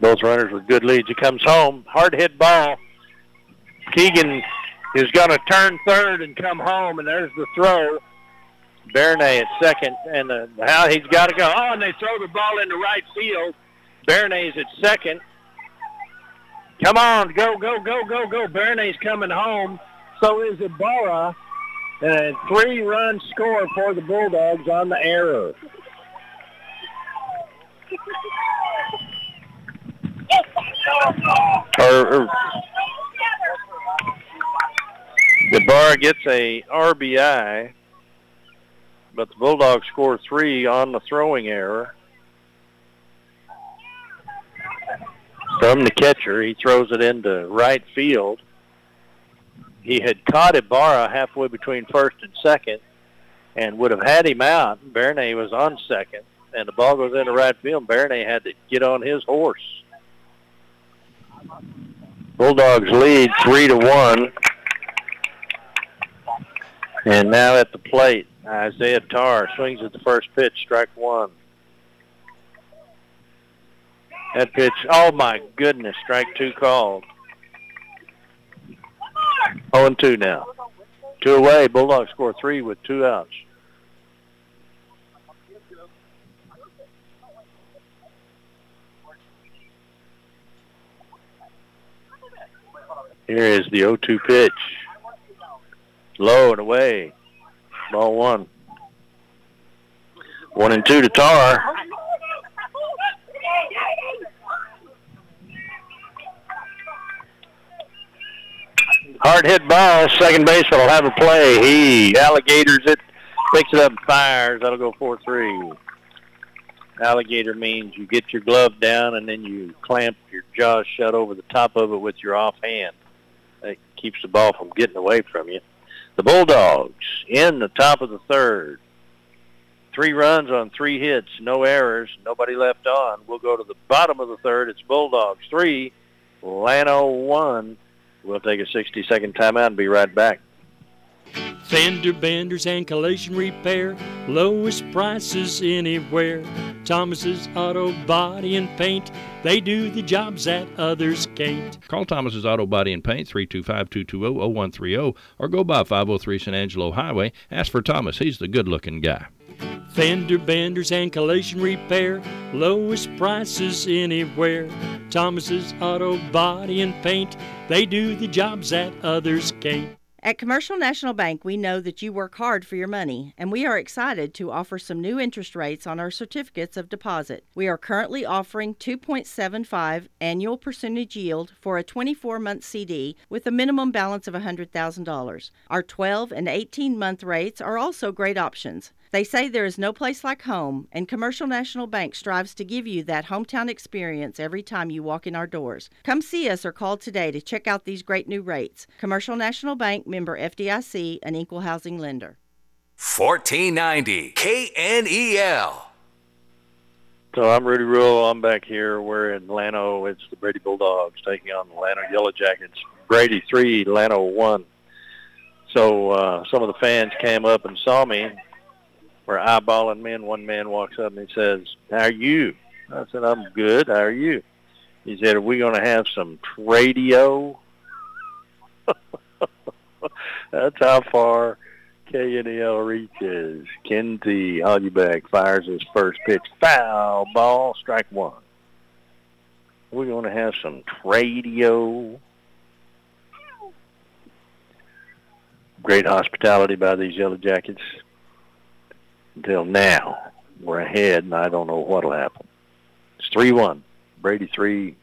Both runners with good leads. He comes home. Hard hit ball. Keegan is going to turn third and come home, and there's the throw. Bernay at second, and uh, how he's got to go. Oh, and they throw the ball into right field. Bernay's at second. Come on, go, go, go, go, go. Bernays coming home. So is Ibarra. And a three-run score for the Bulldogs on the error. Or, or the bar gets a RBI, but the Bulldogs score three on the throwing error. From the catcher, he throws it into right field. He had caught Ibarra halfway between first and second and would have had him out. Bernay was on second, and the ball goes into right field. Bernay had to get on his horse. Bulldogs lead three to one. And now at the plate, Isaiah Tarr swings at the first pitch, strike one. That pitch, oh my goodness, strike two called. 0 and 2 now. Two away. Bulldogs score three with two outs. Here is the 0-2 pitch. Low and away. Ball one. One and two to Tarr. Hard hit ball. Second baseman will have a play. He alligators it, picks it up and fires. That'll go 4-3. Alligator means you get your glove down and then you clamp your jaws shut over the top of it with your offhand. That keeps the ball from getting away from you. The Bulldogs in the top of the third. Three runs on three hits, no errors, nobody left on. We'll go to the bottom of the third. It's Bulldogs three, Llano one. We'll take a 60-second timeout and be right back. Fender benders and collision repair, lowest prices anywhere. Thomas's Auto Body and Paint, they do the jobs that others can't. Call Thomas's Auto Body and Paint 325-220-0130 or go by 503 San Angelo Highway. Ask for Thomas. He's the good-looking guy. Fender benders and collision repair, lowest prices anywhere. Thomas's Auto Body and Paint, they do the jobs that others can't. At Commercial National Bank, we know that you work hard for your money, and we are excited to offer some new interest rates on our certificates of deposit. We are currently offering 2.75 annual percentage yield for a 24 month CD with a minimum balance of $100,000. Our 12 and 18 month rates are also great options. They say there is no place like home, and Commercial National Bank strives to give you that hometown experience every time you walk in our doors. Come see us or call today to check out these great new rates. Commercial National Bank member FDIC, an equal housing lender. 1490 KNEL. So I'm Rudy Rule. I'm back here. We're in Llano. It's the Brady Bulldogs taking on the Llano Yellow Jackets. Brady three, Llano one. So uh, some of the fans came up and saw me. We're eyeballing me, and one man walks up and he says, "How are you?" I said, "I'm good. How are you?" He said, "Are we going to have some radio?" That's how far KNEL reaches. Kenzie Hollybeck fires his first pitch. Foul ball, strike one. We're going to have some radio. Great hospitality by these Yellow Jackets. Until now, we're ahead, and I don't know what'll happen. It's 3-1. Brady 3,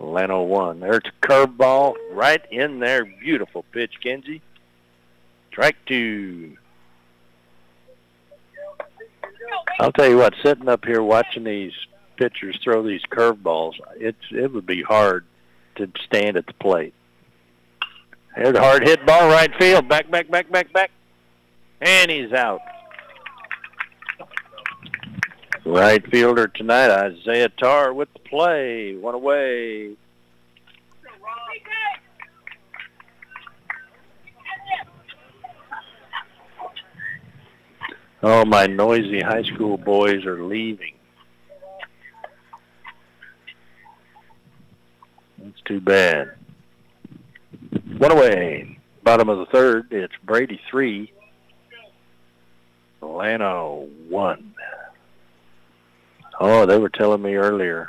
Llano 1. There's a curveball right in there. Beautiful pitch, Kenzie. Strike two. I'll tell you what, sitting up here watching these pitchers throw these curveballs, it's it would be hard to stand at the plate. There's a hard hit ball right field. Back, back, back, back, back. And he's out. Right fielder tonight, Isaiah Tarr with the play. One away. Oh, my noisy high school boys are leaving. That's too bad. One away. Bottom of the third, it's Brady three, Llano one. Oh, they were telling me earlier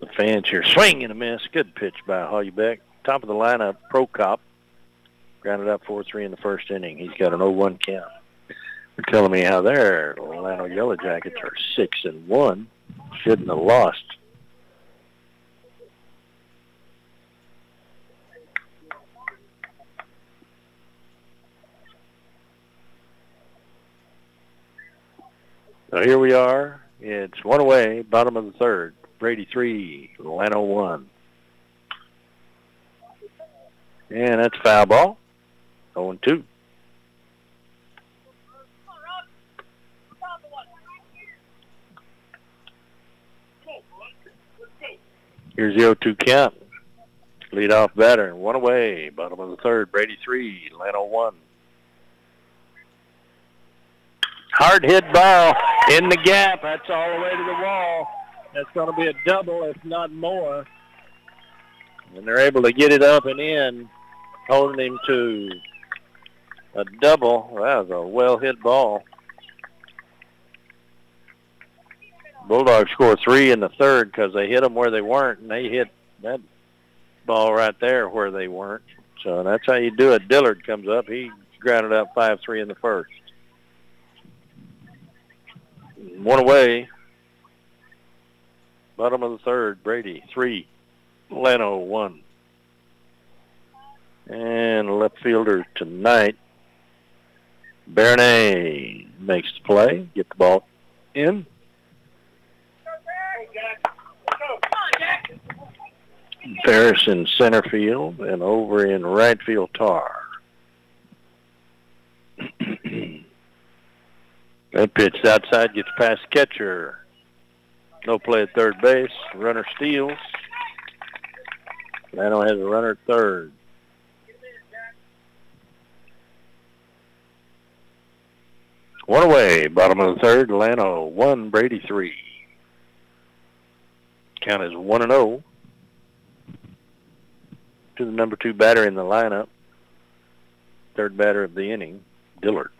The fans here swing and a miss. Good pitch by Hollybeck. Top of the lineup, Prokop. Grounded up 4-3 in the first inning. He's got an 0-1 count. They're telling me how their Llano Yellow Jackets are 6 and 1. Shouldn't have lost. So here we are. It's one away, bottom of the third. Brady three, Llano one. And that's foul ball. 0 2. Here's the 0-2 count. Lead off batter. One away. Bottom of the third. Brady three. Llano one. Hard hit ball in the gap. That's all the way to the wall. That's going to be a double, if not more. And they're able to get it up and in, holding him to a double. That was a well-hit ball. Bulldogs score three in the third because they hit them where they weren't, and they hit that ball right there where they weren't. So that's how you do it. Dillard comes up. He grounded up 5-3 in the first. One away. Bottom of the third, Brady, three. Llano, one. And left fielder tonight, Bernay makes the play, get the ball in. Ferris in center field and over in right field Tarr. that pitch outside gets past catcher. No play at third base. Runner steals. Llano has a runner at third. One away, bottom of the third. Llano one, Brady three. Count is one and zero to the number two batter in the lineup. Third batter of the inning, Dillard.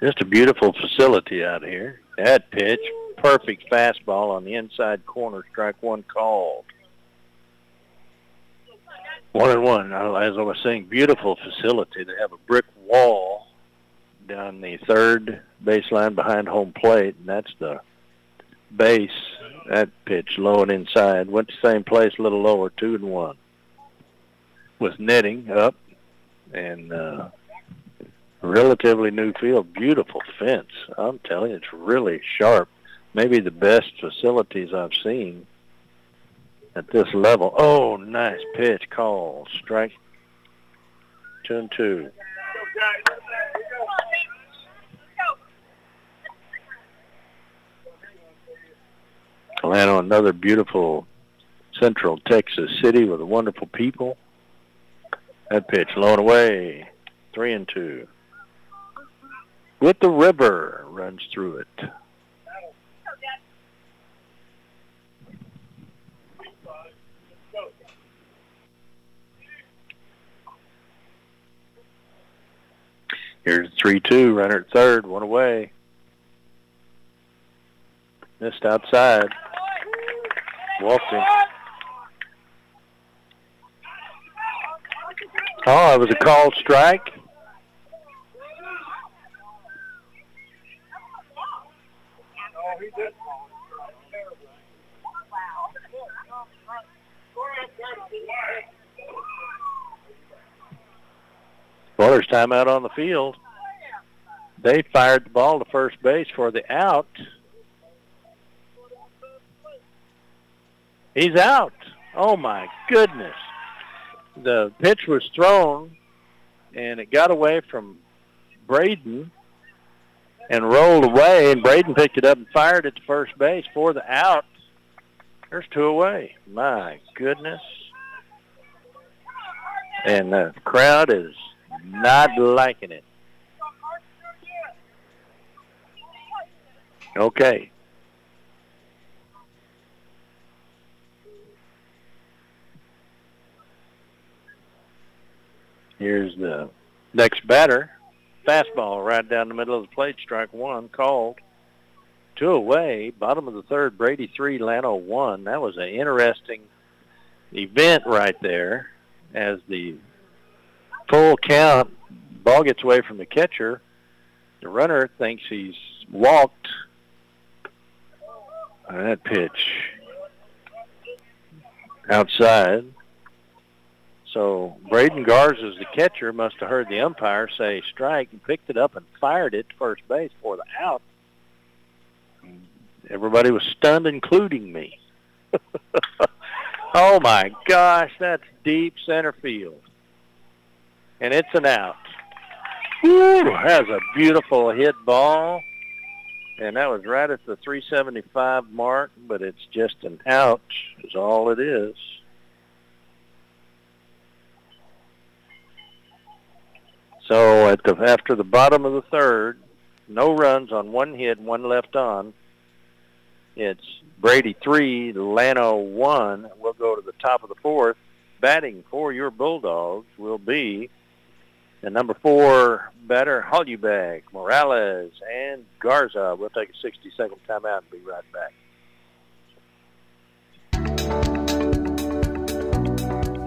Just a beautiful facility out here. That pitch, perfect fastball on the inside corner, strike one called. One and one. As I was saying, beautiful facility. They have a brick wall down the third baseline behind home plate, and that's the base. That pitch low and inside went the same place, a little lower, two and one. With netting up and uh, relatively new field, beautiful fence. I'm telling you, it's really sharp. Maybe the best facilities I've seen at this level. Oh, nice pitch call. Strike two and two. Llano, another beautiful central Texas city with wonderful people. That pitch low and away. Three and two. With the river runs through it. Here's 3-2, runner at third, one away. Missed outside. Walked him. Oh, it was a called strike. Well, there's timeout on the field. They fired the ball to first base for the out. He's out. Oh my goodness. The pitch was thrown and it got away from Braden and rolled away and Braden picked it up and fired it to first base for the out. There's two away. My goodness. And the crowd is not liking it. Okay. Here's the next batter. Fastball right down the middle of the plate, strike one, called. two away. Bottom of the third, Brady three, Llano one. That was an interesting event right there as the full count ball gets away from the catcher. The runner thinks he's walked. That pitch outside. So Braden Garza, the catcher, must have heard the umpire say strike and picked it up and fired it to first base for the out. Everybody was stunned, including me. oh my gosh, that's deep center field. And it's an out. That's a beautiful hit ball. And that was right at the 375 mark, but it's just an out is all it is. So at the after the bottom of the third, no runs on one hit, one left on. It's Brady three, Llano one. We'll go to the top of the fourth. Batting for your Bulldogs will be the number four batter, Hollybeck, Morales, and Garza. We'll take a 60-second timeout and be right back.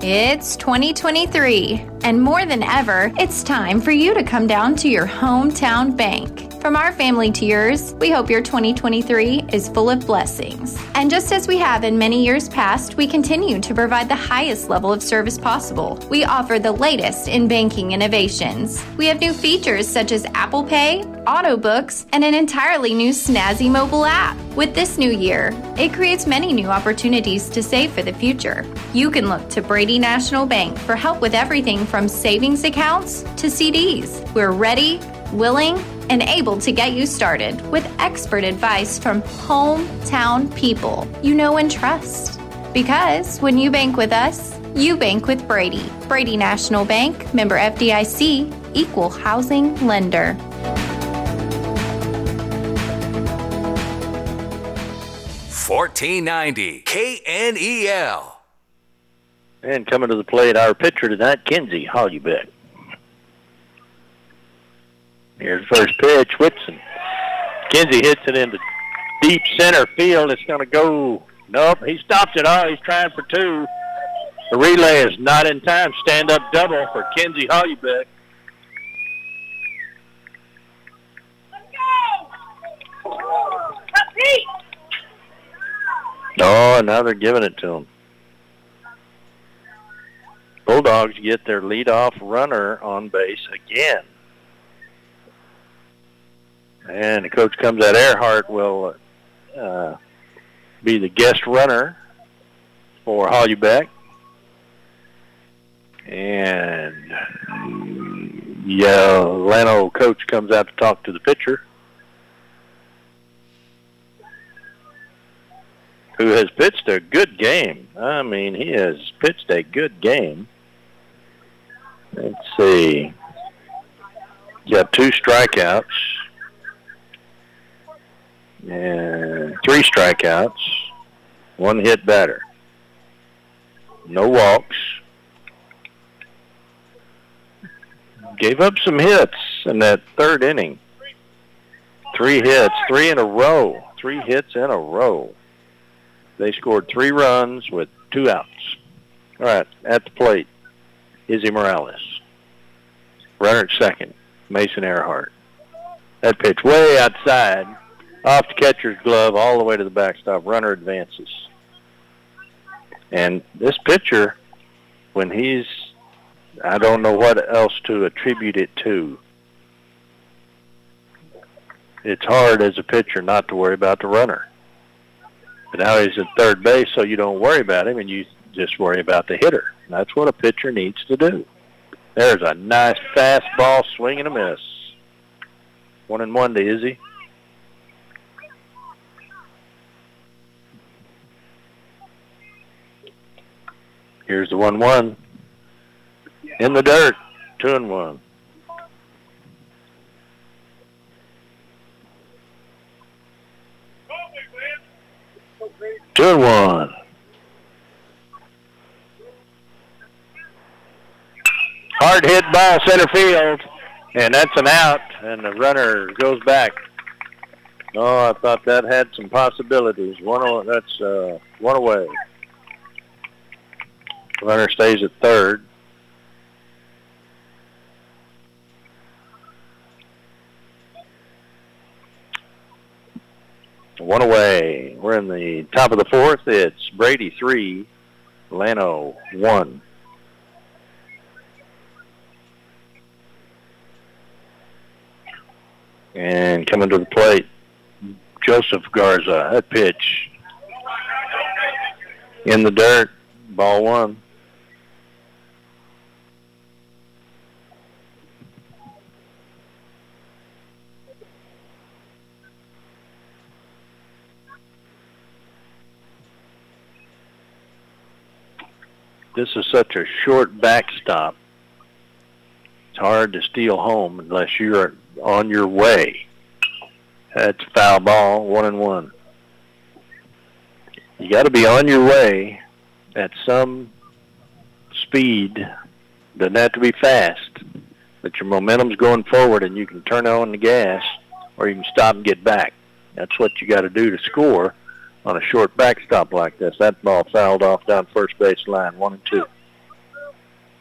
It's 2023, and more than ever, it's time for you to come down to your hometown bank. From our family to yours, we hope your 2023 is full of blessings. And just as we have in many years past, we continue to provide the highest level of service possible. We offer the latest in banking innovations. We have new features such as Apple Pay, auto books, and an entirely new snazzy mobile app. With this new year, it creates many new opportunities to save for the future. You can look to Brady National Bank for help with everything from savings accounts to CDs. We're ready, willing, and able to get you started with expert advice from hometown people you know and trust. Because when you bank with us, you bank with Brady. Brady National Bank, member FDIC, equal housing lender. Fourteen ninety KNEL. And coming to the plate, our pitcher tonight, Kenzie Hollybeck. Here's the first pitch, Whitson. Kenzie hits it into deep center field. It's going to go. Nope, he stops it. Oh, he's trying for two. The relay is not in time. Stand up double for Kenzie Hollybeck. Oh, and now they're giving it to him. Bulldogs get their leadoff runner on base again. And the coach comes out. Earhart will uh, be the guest runner for Hollybeck. And yeah, Llano coach comes out to talk to the pitcher. Who has pitched a good game. I mean, he has pitched a good game. Let's see. Got two strikeouts and three strikeouts, one hit batter, no walks. Gave up some hits in that third inning. Three hits, three in a row, three hits in a row. They scored three runs with two outs. All right, at the plate, Izzy Morales. Runner at second, Mason Earhart. That pitch way outside off the catcher's glove all the way to the backstop. Runner advances. And this pitcher, when he's, I don't know what else to attribute it to. It's hard as a pitcher not to worry about the runner. But now he's at third base, so you don't worry about him, and you just worry about the hitter. That's what a pitcher needs to do. There's a nice fastball swing and a miss. One and one to Izzy. Here's the one one. In the dirt. Two and one. Two and one. Hard hit ball center field, and that's an out, and the runner goes back. Oh, I thought that had some possibilities. One, that's uh, one away. Runner stays at third. One away. We're in the top of the fourth. It's Brady three, Llano one. And coming to the plate, Joseph Garza. That pitch in the dirt. Ball one. This is such a short backstop. It's hard to steal home unless you're on your way. That's foul ball, one and one. You got to be on your way at some speed. Doesn't have to be fast, but your momentum's going forward, and you can turn on the gas, or you can stop and get back. That's what you got to do to score on a short backstop like this. That ball fouled off down first base line, one and two.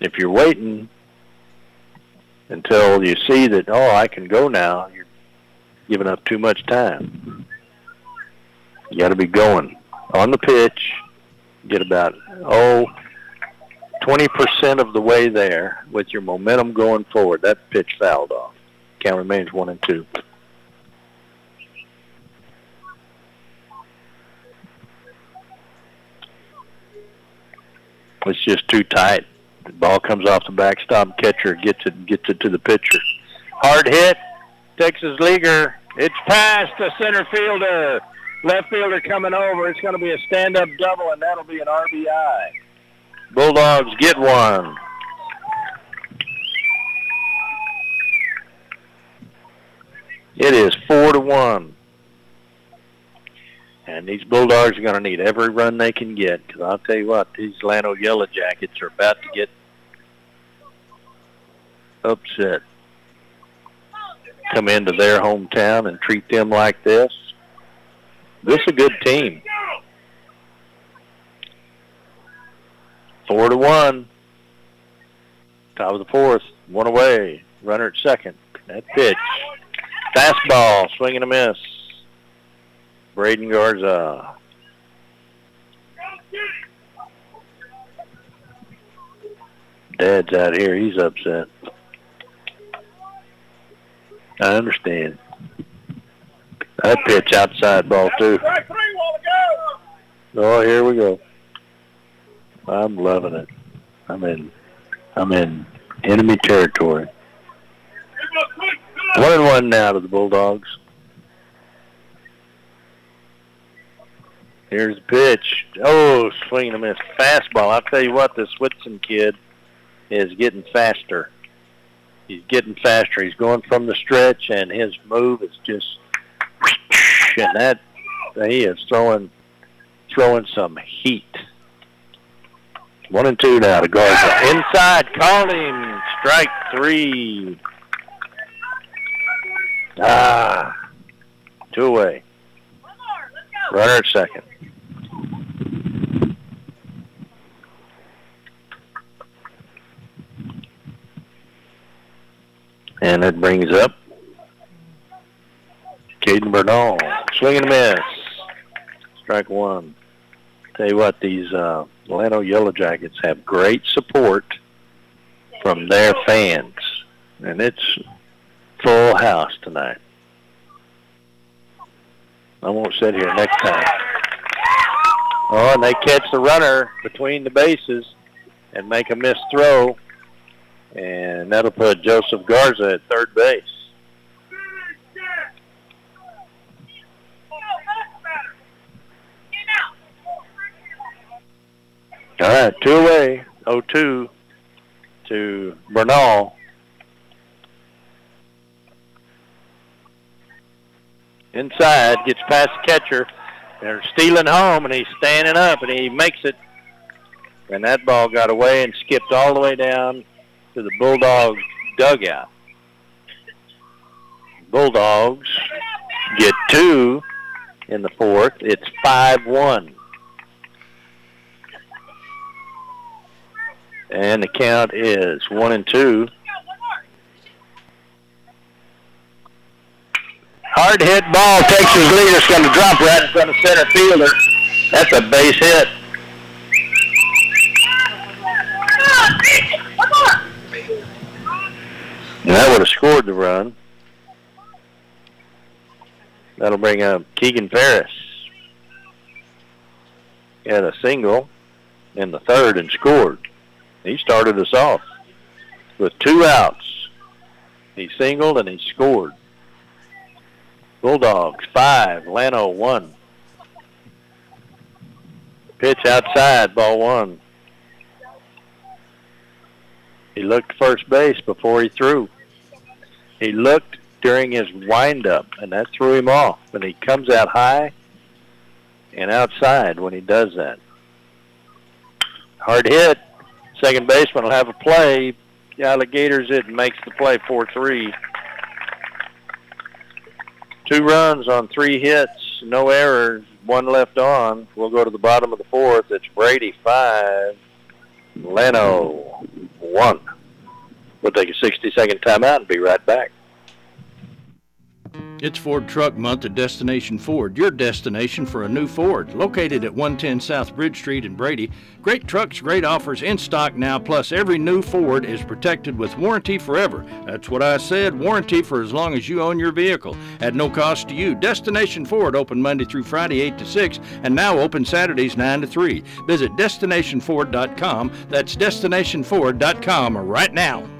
If you're waiting until you see that, oh, I can go now, you're giving up too much time. You got to be going on the pitch, get about, oh, 20% of the way there with your momentum going forward. That pitch fouled off. Count remains one and two. It's just too tight. The ball comes off the backstop. Catcher gets it gets it to the pitcher. Hard hit. Texas leaguer. It's past the center fielder. Left fielder coming over. It's going to be a stand-up double, and that'll be an RBI. Bulldogs get one. It is four to one. And these Bulldogs are going to need every run they can get because I'll tell you what, these Llano Yellow Jackets are about to get upset. Come into their hometown and treat them like this. This is a good team. Four to one. Top of the fourth. One away. Runner at second. That pitch. Fastball. Swing and a miss. Braden Garza. Dad's out here. He's upset. I understand. That pitch outside ball too. Oh, here we go. I'm loving it. I'm in. I'm in enemy territory. One and one now to the Bulldogs. Here's the pitch. Oh, swing and a miss. Fastball. I'll tell you what, this Whitson kid is getting faster. He's getting faster. He's going from the stretch, and his move is just, and that he is throwing, throwing some heat. One and two now to Garza. Inside, called him. Strike three. Ah, two away. Runner at second. And it brings up Caden Bernal. Swing and a miss. Strike one. Tell you what, these uh, Llano Yellow Jackets have great support from their fans. And it's full house tonight. I won't sit here next time. Oh, and they catch the runner between the bases and make a missed throw. And that'll put Joseph Garza at third base. All right, two away, 0-2 to Bernal. Inside, gets past the catcher. They're stealing home, and he's standing up, and he makes it. And that ball got away and skipped all the way down to the Bulldogs dugout. Bulldogs get two in the fourth. It's 5-1. And the count is one and two. Hard hit ball. Texas leaguer's going to drop right in front of center fielder. That's a base hit. And that would have scored the run. That'll bring up Keegan Ferris. Had a single in the third and scored. He started us off with two outs. He singled and he scored. Bulldogs five, Llano one. Pitch outside, ball one. He looked first base before he threw. He looked during his windup, and that threw him off. And he comes out high and outside when he does that. Hard hit. Second baseman will have a play. The Alligators it and makes the play 4-3. Two runs on three hits, no errors, one left on. We'll go to the bottom of the fourth. It's Brady five, Llano one. We'll take a 60-second timeout and be right back. It's Ford Truck Month at Destination Ford, your destination for a new Ford. Located at 110 South Bridge Street in Brady. Great trucks, great offers in stock now, plus every new Ford is protected with warranty forever. That's what I said, warranty for as long as you own your vehicle. At no cost to you. Destination Ford open Monday through Friday 8 to 6 and now open Saturdays 9 to 3. Visit destinationford.com. That's destinationford.com right now.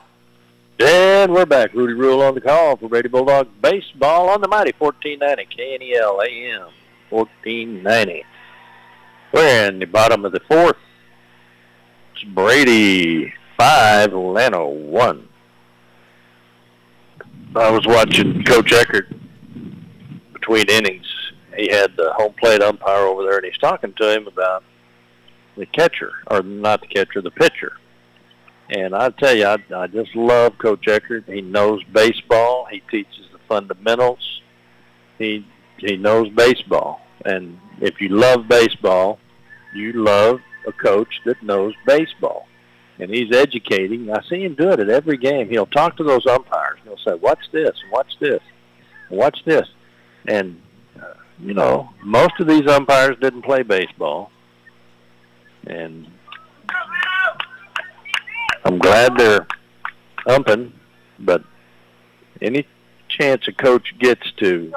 And we're back. Rudy Rule on the call for Brady Bulldog Baseball on the Mighty 1490 KNEL AM 1490. We're in the bottom of the fourth. It's Brady 5, Llano 1. I was watching Coach Eckert between innings. He had the home plate umpire over there, and he's talking to him about the catcher, or not the catcher, the pitcher. And I tell you, I, I just love Coach Eckert. He knows baseball. He teaches the fundamentals. He he knows baseball. And if you love baseball, you love a coach that knows baseball. And he's educating. I see him do it at every game. He'll talk to those umpires. He'll say, "Watch this, watch this, watch this," and uh, you know, most of these umpires didn't play baseball, and I'm glad they're umping, but any chance a coach gets to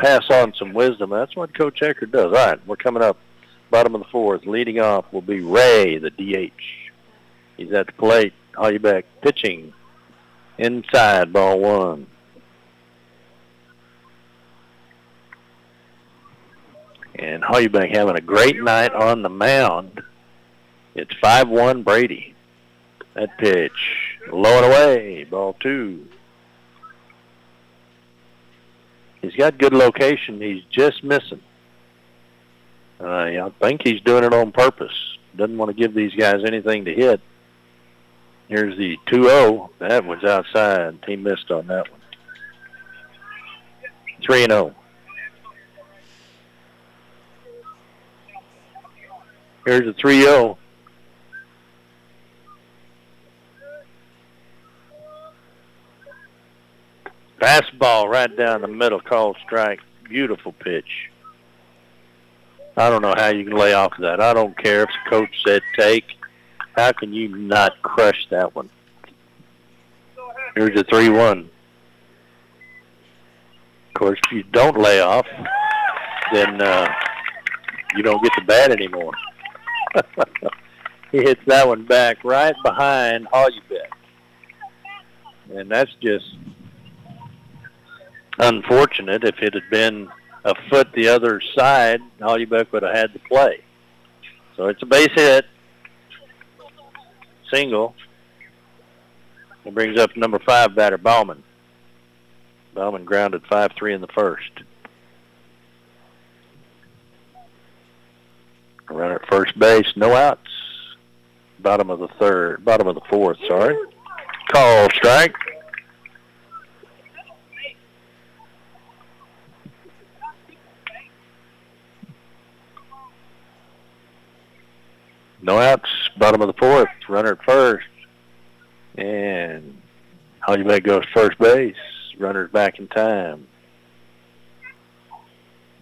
pass on some wisdom, that's what Coach Eckert does. All right, we're coming up. Bottom of the fourth. Leading off will be Ray, the DH. He's at the plate. Hollybeck pitching. Inside, ball one. And Hollybeck having a great night on the mound. It's 5-1 Brady. That pitch, low and away, ball two. He's got good location. He's just missing. Uh, I think he's doing it on purpose. Doesn't want to give these guys anything to hit. Here's the 2-0. That was outside. He missed on that one. 3-0. Here's the 3-0. Fastball right down the middle, called strike. Beautiful pitch. I don't know how you can lay off of that. I don't care if the coach said take. How can you not crush that one? Here's a 3-1. Of course, if you don't lay off, then uh, you don't get the bat anymore. he hits that one back right behind Hollybeck. And that's just unfortunate. If it had been a foot the other side, Hollybeck would have had to play. So it's a base hit. Single. It brings up number five batter, Bauman. Bauman grounded 5-3 in the first. Runner at first base, no outs. Bottom of the third, bottom of the fourth, sorry. Call strike. No outs, bottom of the fourth, runner at first. And Hollybeck goes first base. Runner's back in time.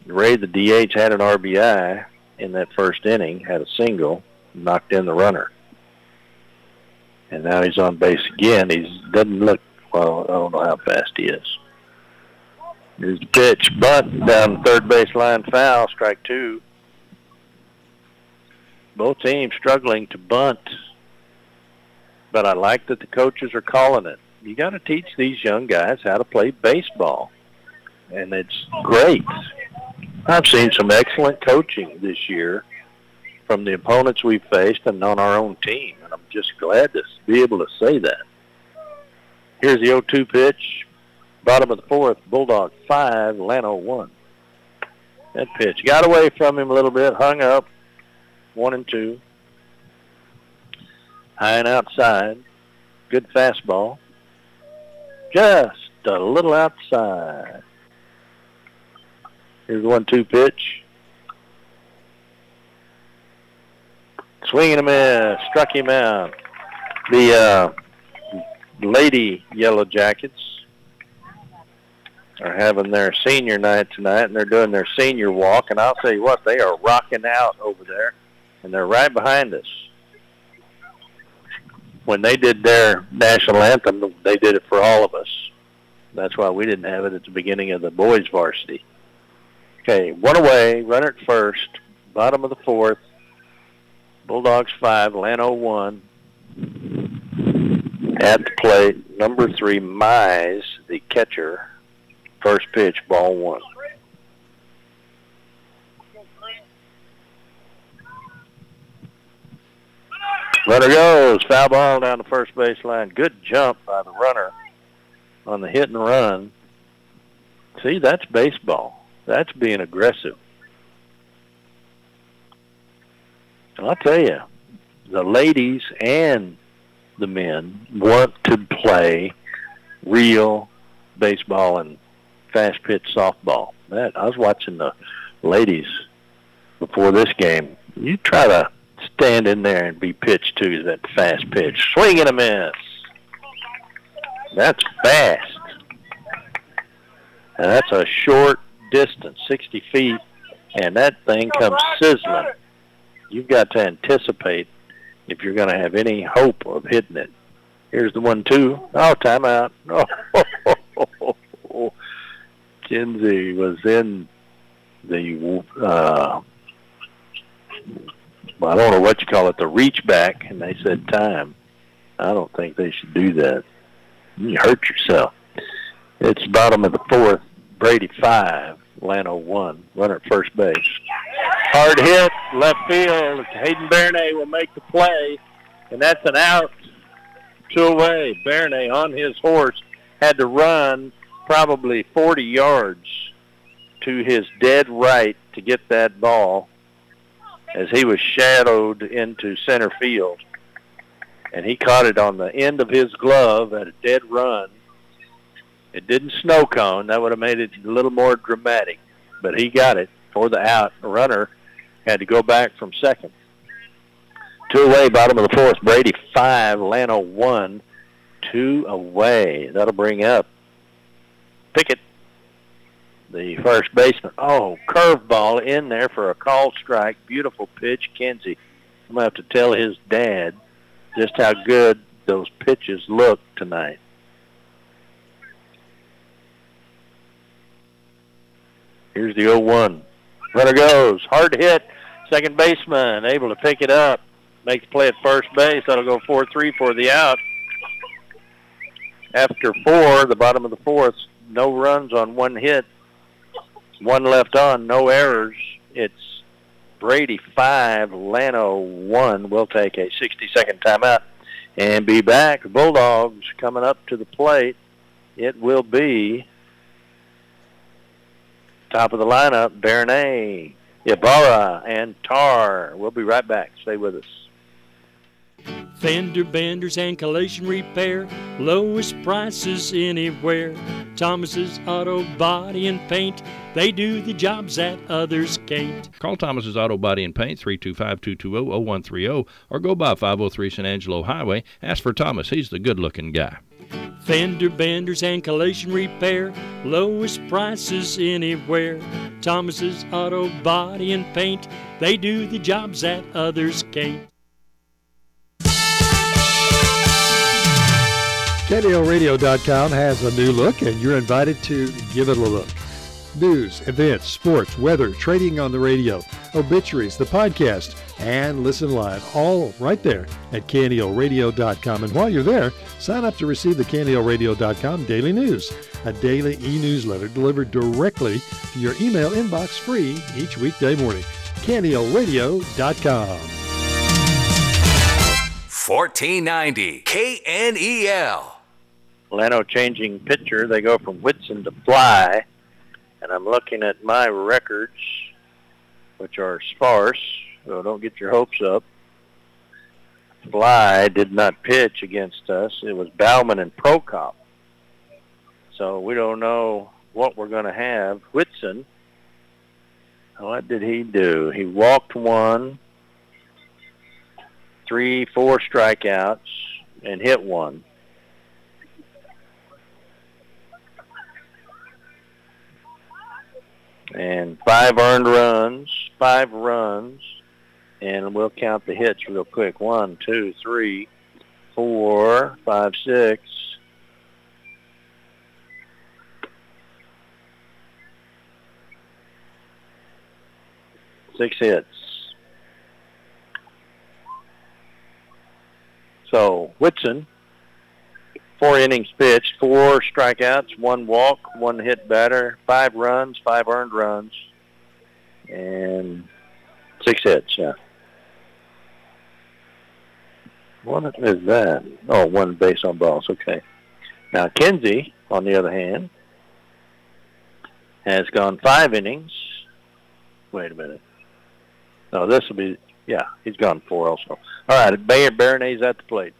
Ray, the DH, had an RBI in that first inning, had a single, knocked in the runner. And now he's on base again. He doesn't look, well, I don't know how fast he is. Here's the pitch, bunt down third base line, foul, strike two. Both teams struggling to bunt, but I like that the coaches are calling it. You got to teach these young guys how to play baseball, and it's great. I've seen some excellent coaching this year from the opponents we've faced and on our own team, and I'm just glad to be able to say that. Here's the 0-2 pitch, bottom of the fourth, Bulldog 5, Llano 1. That pitch got away from him a little bit, hung up, 1 and 2. High and outside, good fastball, just a little outside. Here's the one-two pitch. Swing and a miss. Struck him out. The uh, Lady Yellow Jackets are having their senior night tonight, and they're doing their senior walk. And I'll tell you what, they are rocking out over there, and they're right behind us. When they did their national anthem, they did it for all of us. That's why we didn't have it at the beginning of the boys varsity. Okay, one away, runner at first, bottom of the fourth. Bulldogs five, Llano one. At the plate, number three, Mize, the catcher. First pitch, ball one. Runner goes, foul ball down the first base line. Good jump by the runner on the hit and run. See, that's baseball. That's being aggressive. And I'll tell you, the ladies and the men want to play real baseball and fast pitch softball. That I was watching the ladies before this game. You try to stand in there and be pitched to that fast pitch. Swing and a miss. That's fast. And that's a short distance, 60 feet, and that thing comes sizzling. You've got to anticipate if you're going to have any hope of hitting it. Here's the one, two. Oh, timeout. Oh, Kinsey was in the, uh, I don't know what you call it, the reach back, and they said time. I don't think they should do that. You hurt yourself. It's bottom of the fourth. Brady five, Llano one. Runner at first base. Hard hit, left field. Hayden Bernay will make the play, and that's an out. Two away. Bernay on his horse had to run probably 40 yards to his dead right to get that ball as he was shadowed into center field. And he caught it on the end of his glove at a dead run. It didn't snow cone. That would have made it a little more dramatic. But he got it for the out. The runner had to go back from second. Two away, bottom of the fourth. Brady five, Llano one. Two away. That'll bring up Pickett, the first baseman. Oh, curveball in there for a call strike. Beautiful pitch, Kenzie. I'm going to have to tell his dad just how good those pitches look tonight. Here's the 0-1. Runner goes. Hard hit. Second baseman able to pick it up. makes play at first base. That'll go 4-3 for the out. After four, the bottom of the fourth, no runs on one hit, one left on, no errors. It's Brady five, Llano one. We'll take a 60-second timeout and be back. Bulldogs coming up to the plate. It will be top of the lineup, Bernay, Ibarra, and Tarr. We'll be right back. Stay with us. Fender benders and collision repair, lowest prices anywhere. Thomas's Auto Body and Paint, they do the jobs that others can't. Call Thomas's Auto Body and Paint 325-220-0130 or go by 503 San Angelo Highway. Ask for Thomas. He's the good-looking guy. Fender benders and collision repair, lowest prices anywhere. Thomas's Auto Body and Paint, they do the jobs that others can't. KNELradio.com has a new look, and you're invited to give it a look. News, events, sports, weather, trading on the radio, obituaries, the podcast, and listen live, all right there at KNELradio.com. And while you're there, sign up to receive the KNELradio.com daily news, a daily e-newsletter delivered directly to your email inbox free each weekday morning. KNELradio.com. 1490 KNEL. Llano changing pitcher. They go from Whitson to Fly. And I'm looking at my records, which are sparse, so don't get your hopes up. Fly did not pitch against us. It was Bauman and Prokop. So we don't know what we're going to have. Whitson, what did he do? He walked one, three, four strikeouts, and hit one. And five earned runs, five runs, and we'll count the hits real quick. One, two, three, four, five, six. Six hits. So Whitson four innings pitched, four strikeouts, one walk, one hit batter, five runs, five earned runs, and six hits. Yeah. What is that? Oh, one base on balls. Okay. Now Kinsey, on the other hand, has gone five innings. Wait a minute. No, this will be yeah. He's gone four also. All right, Bayer Baronet's at the plate.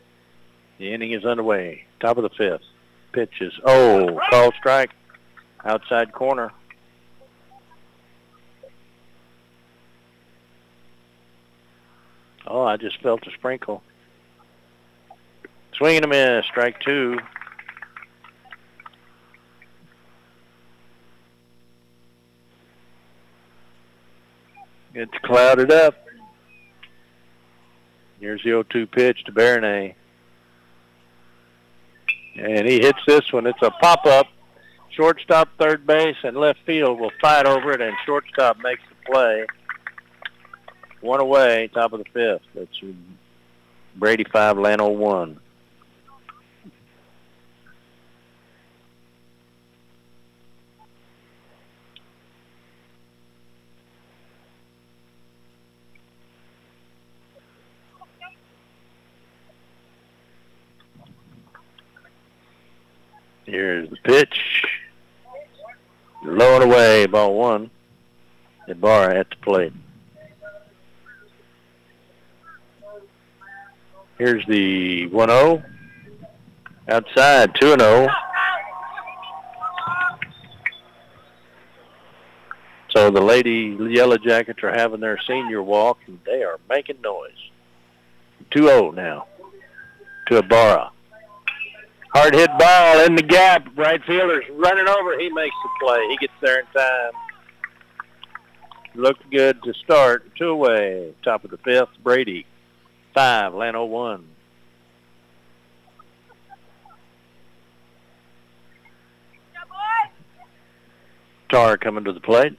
The inning is underway. Top of the fifth. Pitches. Oh, call strike. Outside corner. Oh, I just felt a sprinkle. Swing and a miss. Strike two. It's clouded up. Here's the 0-2 pitch to Baronet. And he hits this one. It's a pop-up. Shortstop, third base, and left field will fight over it, and shortstop makes the play. One away, top of the fifth. That's Brady 5, Llano 1. Here's the pitch. Low and away, ball one. Ibarra at the plate. Here's the 1-0. Outside, 2-0. So the Lady Yellow Jackets are having their senior walk, and they are making noise. 2-0 now to Ibarra. Hard hit ball in the gap. Right fielder's running over. He makes the play. He gets there in time. Looked good to start. Two away. Top of the fifth. Brady. Five. Llano one. Tarr coming to the plate.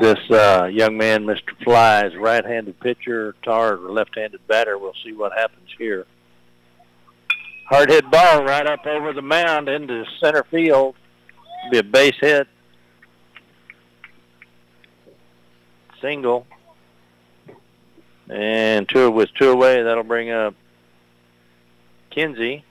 this uh, young man, Mr. Fly, is right-handed pitcher, Tarr left-handed batter. We'll see what happens here. Hard hit ball right up over the mound into center field. Be a base hit. Single. And two with two away. That'll bring up Kinsey.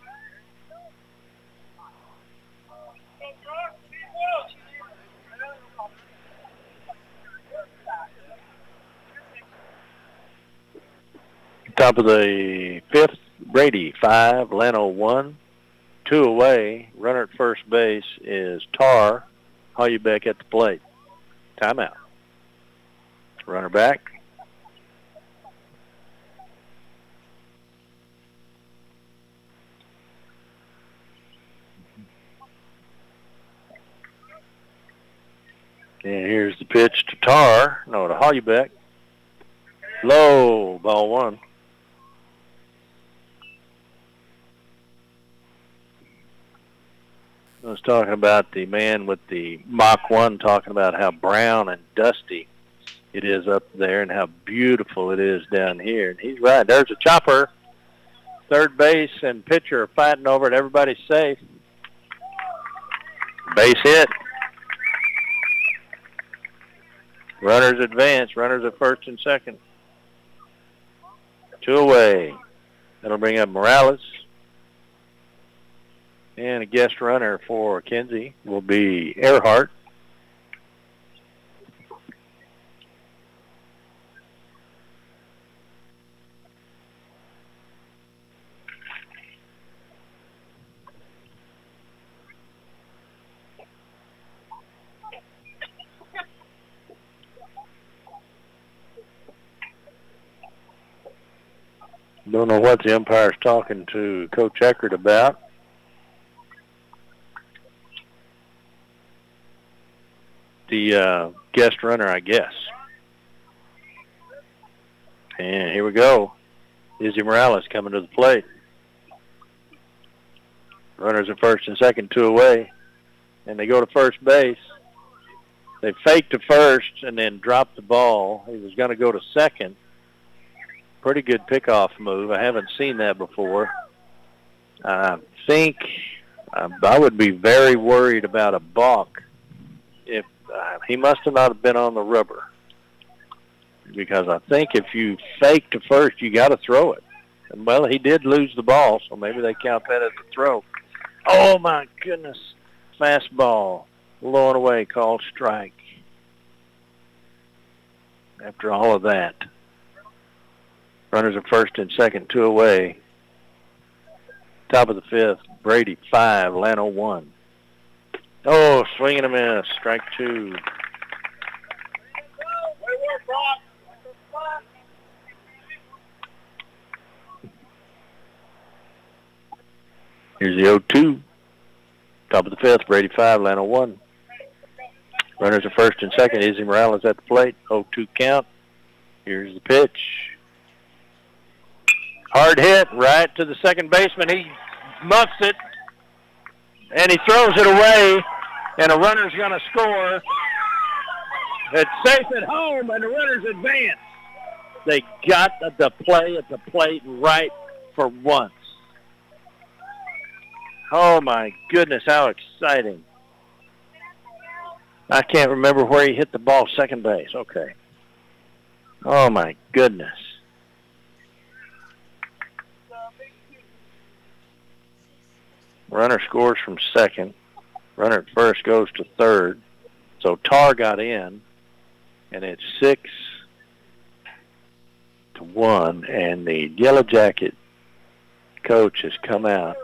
Top of the fifth, Brady five, Llano one, two away. Runner at first base is Tarr. Hollybeck at the plate. Timeout. Runner back. And here's the pitch to Tarr. No, to Hollybeck. Low, ball one. I was talking about the man with the Mach 1 talking about how brown and dusty it is up there and how beautiful it is down here. And he's right. There's a chopper. Third base and pitcher are fighting over it. Everybody's safe. Base hit. Runners advance. Runners at first and second. Two away. That'll bring up Morales. And a guest runner for Kenzie will be Earhart. Don't know what the umpire's talking to Coach Eckert about. The uh, guest runner, I guess. And here we go. Izzy Morales coming to the plate. Runners at first and second, two away. And they go to first base. They fake to first and then drop the ball. He was going to go to second pretty good pickoff move. I haven't seen that before. I think I would be very worried about a balk if uh, he must have not have been on the rubber because I think if you fake to first, you got to throw it. And well, he did lose the ball, so maybe they count that as a throw. Oh my goodness! Fastball, low and away, called strike. After all of that. Runners at first and second, two away. Top of the fifth, Brady five, Llano one. Oh, swing and a miss, strike two. Here's the 0-2. Top of the fifth, Brady five, Llano one. Runners at first and second, Izzy Morales at the plate, 0-2 count. Here's the pitch. Hard hit right to the second baseman. He muffs it, and he throws it away, and a runner's going to score. It's safe at home, and the runners advance. They got the play at the plate right for once. Oh, my goodness, how exciting. I can't remember where he hit the ball second base. Okay. Oh, my goodness. Runner scores from second. Runner at first goes to third. So Tarr got in, and it's six to one, and the Yellow Jacket coach has come out,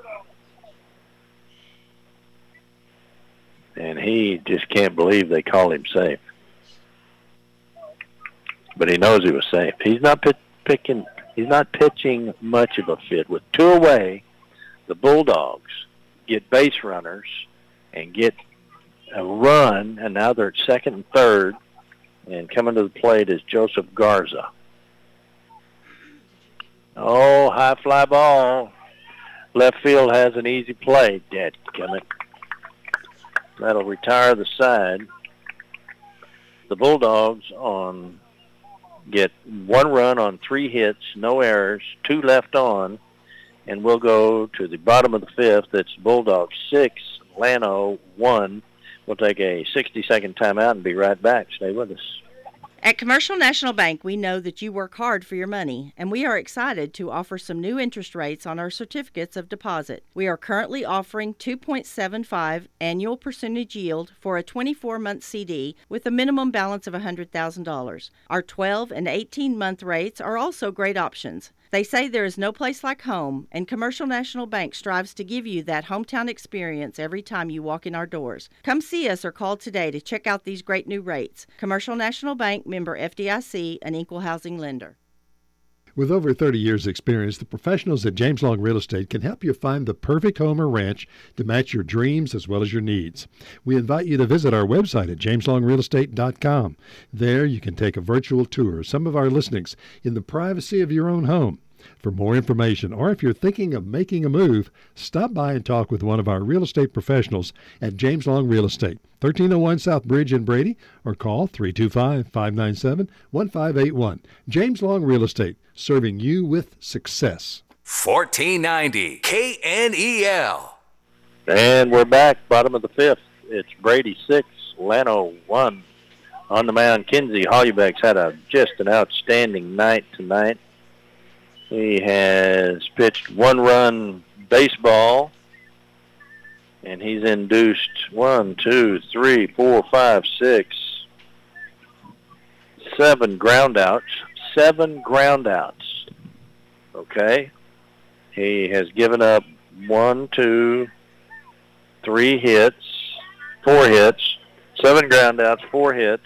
and he just can't believe they call him safe. But he knows he was safe. He's not picking. He's not pitching much of a fit. With two away, the Bulldogs get base runners and get a run, and now they're at second and third, and coming to the plate is Joseph Garza. Oh, high fly ball. Left field has an easy play. Dead it. That'll retire the side. The Bulldogs on get one run on three hits, no errors, two left on, and we'll go to the bottom of the fifth. It's Bulldogs six, Llano one. We'll take a 60-second timeout and be right back. Stay with us. At Commercial National Bank, we know that you work hard for your money, and we are excited to offer some new interest rates on our certificates of deposit. We are currently offering 2.75 annual percentage yield for a 24 month CD with a minimum balance of $100,000. Our 12 and 18 month rates are also great options. They say there is no place like home, and Commercial National Bank strives to give you that hometown experience every time you walk in our doors. Come see us or call today to check out these great new rates. Commercial National Bank member FDIC, an equal housing lender. With over 30 years' experience, the professionals at James Long Real Estate can help you find the perfect home or ranch to match your dreams as well as your needs. We invite you to visit our website at jameslongrealestate.com. There you can take a virtual tour of some of our listings in the privacy of your own home. For more information, or if you're thinking of making a move, stop by and talk with one of our real estate professionals at James Long Real Estate, 1301 South Bridge in Brady, or call 325 597 1581. James Long Real Estate, serving you with success. 1490 KNEL. And we're back, bottom of the fifth. It's Brady six, Llano one. On the mound, Kinsey Hollybeck's had a just an outstanding night tonight. He has pitched one run baseball, and he's induced one, two, three, four, five, six, seven groundouts. Seven groundouts. Okay? He has given up one, two, three hits, four hits, seven groundouts, four hits.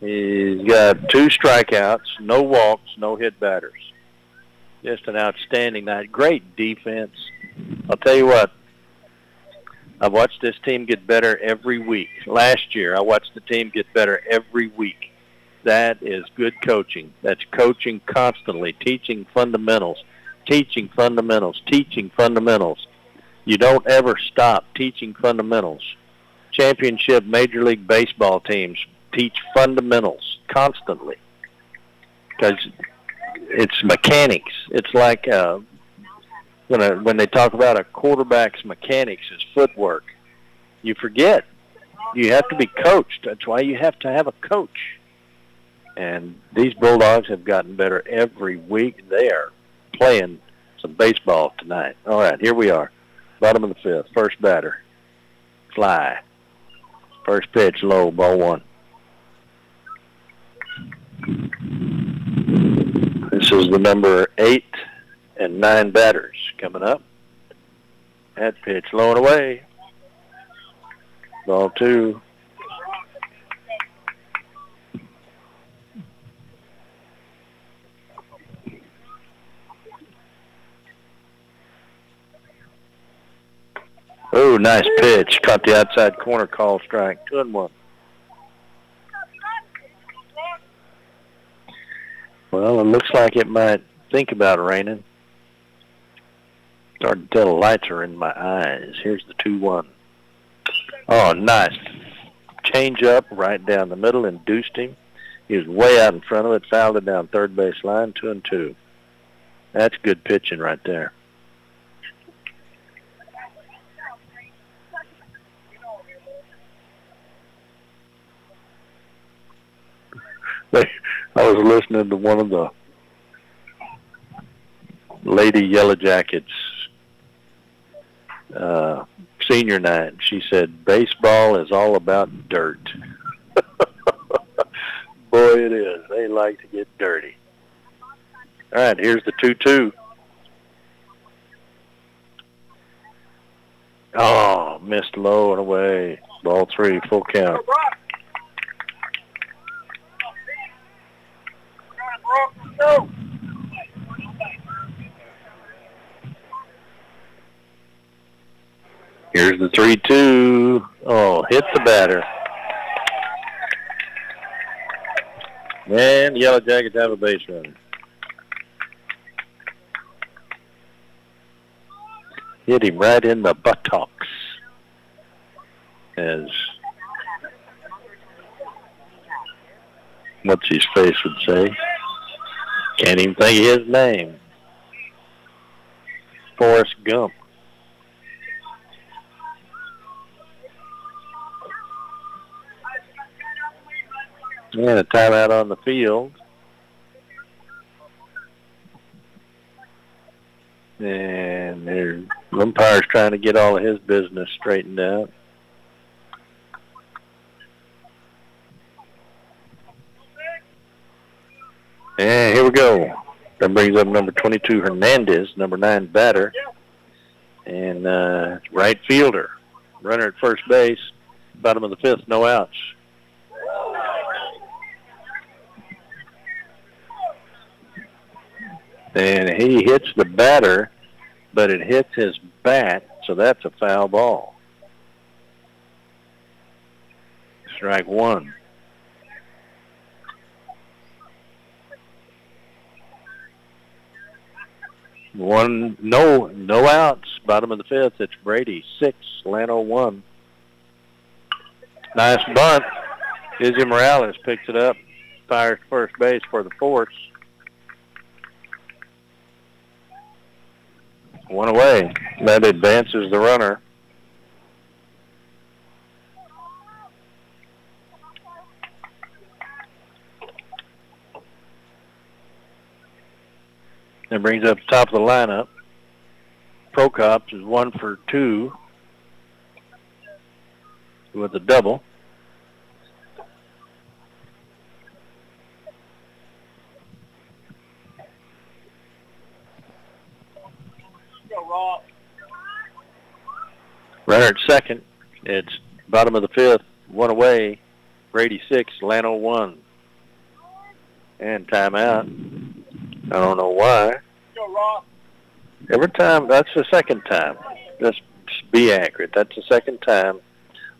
He's got two strikeouts, no walks, no hit batters just an outstanding night. Great defense. I'll tell you what, I've watched this team get better every week. Last year, I watched the team get better every week. That is good coaching. That's coaching constantly, teaching fundamentals, teaching fundamentals, teaching fundamentals. You don't ever stop teaching fundamentals. Championship Major League Baseball teams teach fundamentals constantly because it's mechanics. It's like uh, when a, when they talk about a quarterback's mechanics is footwork. You forget. You have to be coached. That's why you have to have a coach. And these Bulldogs have gotten better every week. They are playing some baseball tonight. All right, here we are. Bottom of the fifth. First batter. Fly. First pitch low, ball one. This is the number eight and nine batters coming up. That pitch low and away. Ball two. Oh, nice pitch. Caught the outside corner call strike. Two and one. Well, it looks like it might think about raining. Starting to tell the lights are in my eyes. Here's the 2-1. Oh, nice. Change up right down the middle, induced him. He was way out in front of it, fouled it down third base line, two and two. That's good pitching right there. I was listening to one of the Lady Yellow Jackets uh, senior night. She said, baseball is all about dirt. Boy, it is. They like to get dirty. All right, here's the 2-2. Oh, missed low and away. Ball three, full count. Here's the 3-2. Oh, hit the batter. And Yellow Jackets have a base runner. Hit him right in the buttocks. As what's his face would say. Can't even think of his name. Forrest Gump. And a timeout on the field. And their umpire's trying to get all of his business straightened out. And here we go. That brings up number 22, Hernandez, number 9, batter, and uh, right fielder. Runner at first base, bottom of the fifth, no outs. And he hits the batter, but it hits his bat, so that's a foul ball. Strike one. One no no outs. Bottom of the fifth. It's Brady six. Llano one. Nice bunt. Izzy Morales picks it up. Fires first base for the Force. One away. That advances the runner. That brings up the top of the lineup. Prokop's is one for two with a double. Runner at second. It's bottom of the fifth. One away. Brady six. Llano one. And timeout. I don't know why. Every time, that's the second time. Just be accurate. That's the second time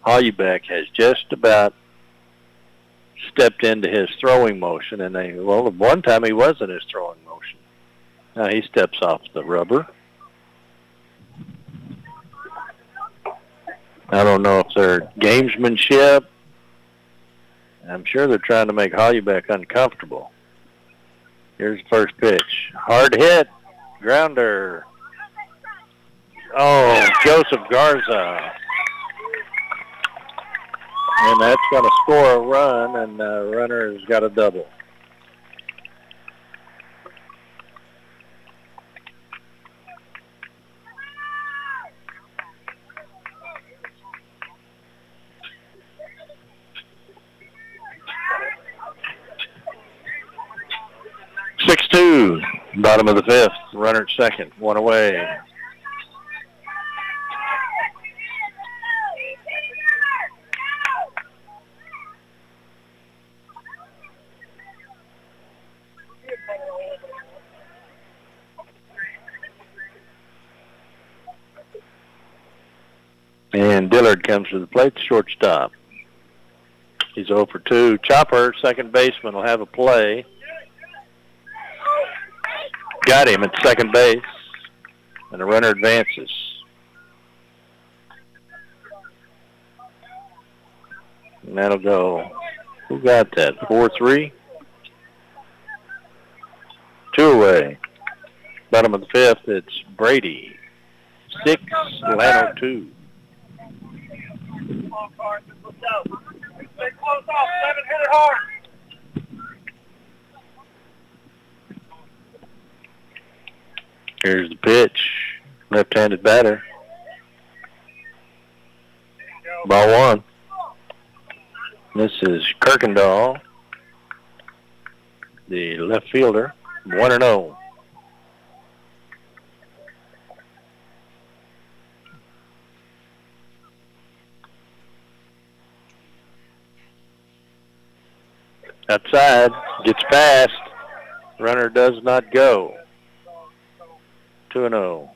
Hollybeck has just about stepped into his throwing motion, and they well, one time he was in his throwing motion. Now he steps off the rubber. I don't know if they're gamesmanship. I'm sure they're trying to make Hollybeck uncomfortable. Here's the first pitch. Hard hit. Grounder. Oh, Joseph Garza. And that's going to score a run, and the runner has got a double. Six two, bottom of the fifth. Runner at second, one away. And Dillard comes to the plate, shortstop. He's 0 for 2. Chopper, second baseman, will have a play. Got him at second base, and the runner advances. And that'll go. Who got that? 4-3? Two away. Bottom of the fifth, it's Brady. Six, Llano two. Here's the pitch. Left-handed batter. Ball one. This is Kuykendall, the left fielder, 1 and 0. Outside, gets past. Runner does not go. 2 and 0.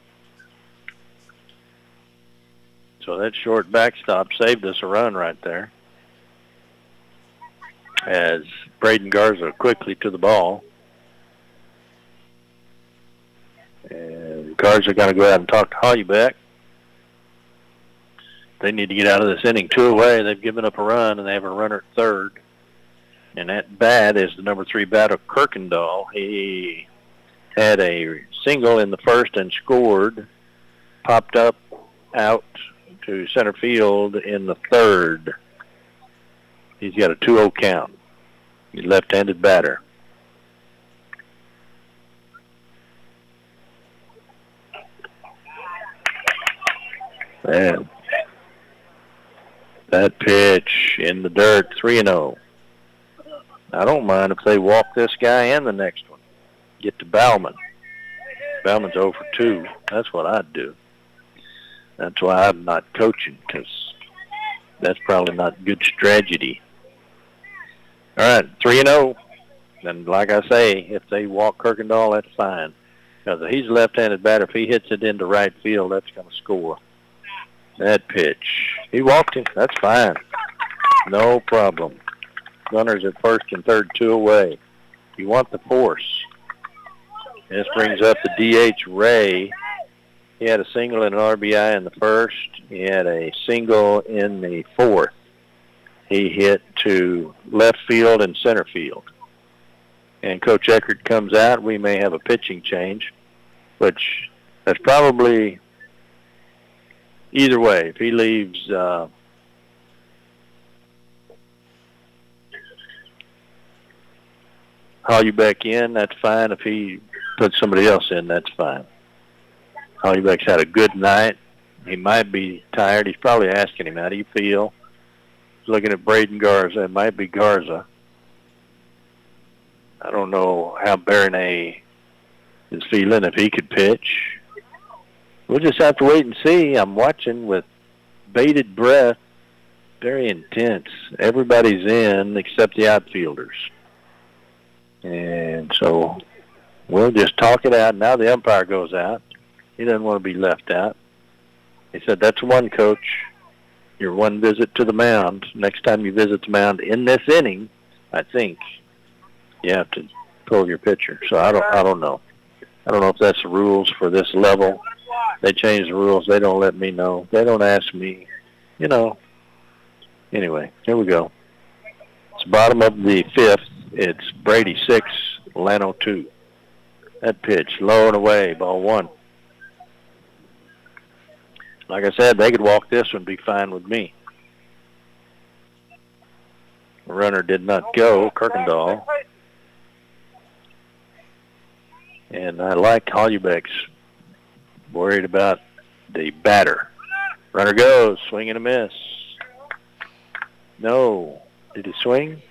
So that short backstop saved us a run right there. As Braden Garza quickly to the ball. And Garza got to go out and talk to Hollybeck. They need to get out of this inning two away. They've given up a run, and they have a runner at third. And that bat is the number three bat of Kuykendall. He had a single in the first and scored, popped up out to center field in the third. He's got a 2-0 count. He's left-handed batter. And that pitch in the dirt, 3 and 0. I don't mind if they walk this guy and the next one. Get to Bauman. Bauman's over 2. That's what I'd do. That's why I'm not coaching because that's probably not good strategy. All right, 3 and 0. And like I say, if they walk Kuykendall, that's fine. Because if he's a left-handed batter, if he hits it into right field, that's going to score. That pitch. He walked him. That's fine. No problem. Runners at first and third, two away. You want the force. This brings up the DH Ray. He had a single and an RBI in the first. He had a single in the fourth. He hit to left field and center field. And Coach Eckert comes out. We may have a pitching change, which that's probably either way. If he leaves uh, Hollybeck in, that's fine. If he puts somebody else in, that's fine. Hollybeck's had a good night. He might be tired. He's probably asking him, how do you feel? Looking at Braden Garza. It might be Garza. I don't know how Baronet is feeling, if he could pitch. We'll just have to wait and see. I'm watching with bated breath. Very intense. Everybody's in except the outfielders. And so we'll just talk it out. Now the umpire goes out. He doesn't want to be left out. He said, that's one coach. Your one visit to the mound. Next time you visit the mound in this inning, I think you have to pull your pitcher. So I don't I don't know. I don't know if that's the rules for this level. They change the rules. They don't let me know. They don't ask me. You know. Anyway, here we go. It's bottom of the fifth. It's Brady six, Llano two. That pitch, low and away, ball one. Like I said, they could walk this one, be fine with me. Runner did not go, Kuykendall. And I like Hollybeck's worried about the batter. Runner goes, swing and a miss. No. Did he swing?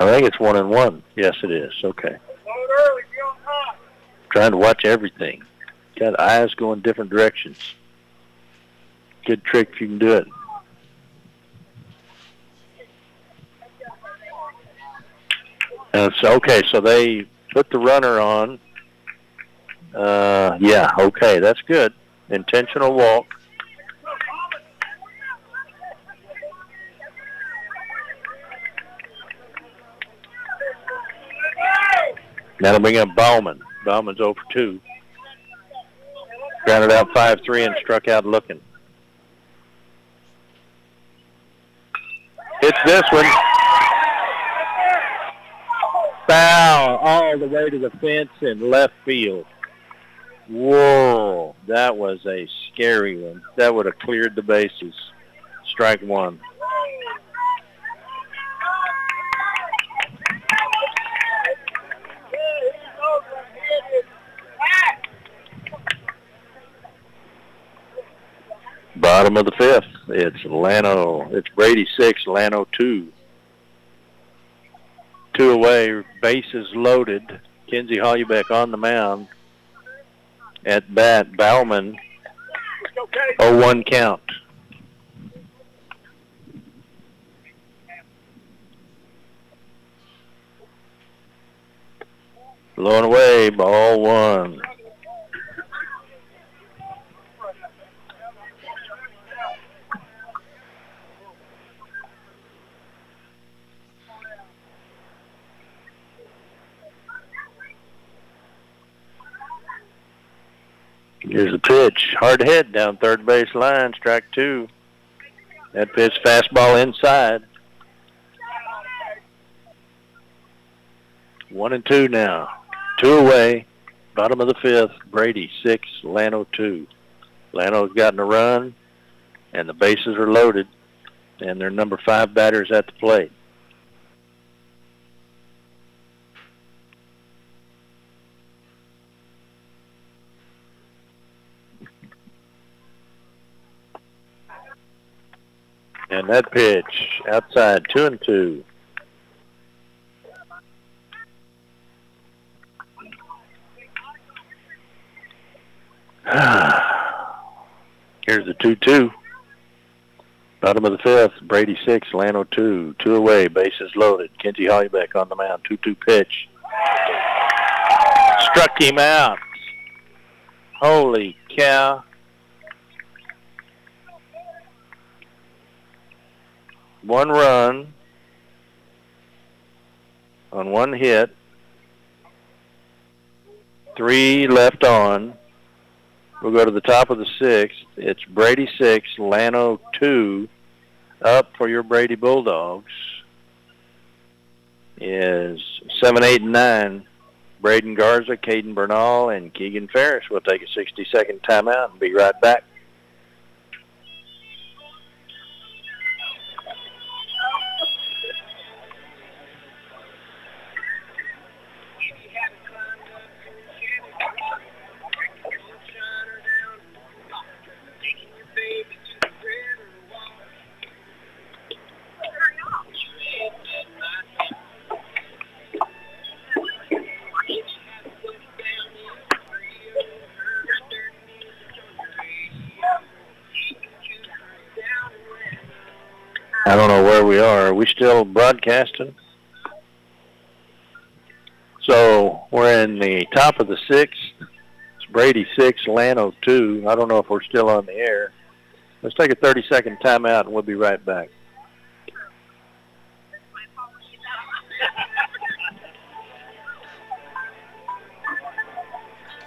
I think it's one and one. Yes, it is. Okay. Trying to watch everything. Got eyes going different directions. Good trick if you can do it. And so, okay, so they put the runner on. Uh, yeah, okay, that's good. Intentional walk. That'll bring up Bauman. Bauman's over 2. Grounded out 5-3 and struck out looking. It's this one. Foul all the way to the fence in left field. Whoa, that was a scary one. That would have cleared the bases. Strike one. Bottom of the fifth. It's Llano. It's Brady six, Llano two. Two away, bases loaded. Kenzie Hollybeck on the mound. At bat, Bauman. 0-1 count. Blown away, ball one. Here's the pitch. Hard hit down third base line, strike two. That pitch fastball inside. One and two now. Two away. Bottom of the fifth. Brady six, Llano two. Llano's gotten a run, and the bases are loaded, and their number five batters at the plate. And that pitch outside two and two. Here's the two-two. Bottom of the fifth. Brady six, Llano two. Two away. Bases loaded. Kenzie Hollybeck on the mound. Two-two pitch. Struck him out. Holy cow. One run on one hit, three left on. We'll go to the top of the sixth. It's Brady six, Llano two. Up for your Brady Bulldogs is seven, eight, and nine. Braden Garza, Caden Bernal, and Keegan Ferris. We'll take a 60-second timeout and be right back. Broadcasting? So we're in the top of the sixth. It's Brady six, Llano two. I don't know if we're still on the air. Let's take a 30-second timeout, and we'll be right back.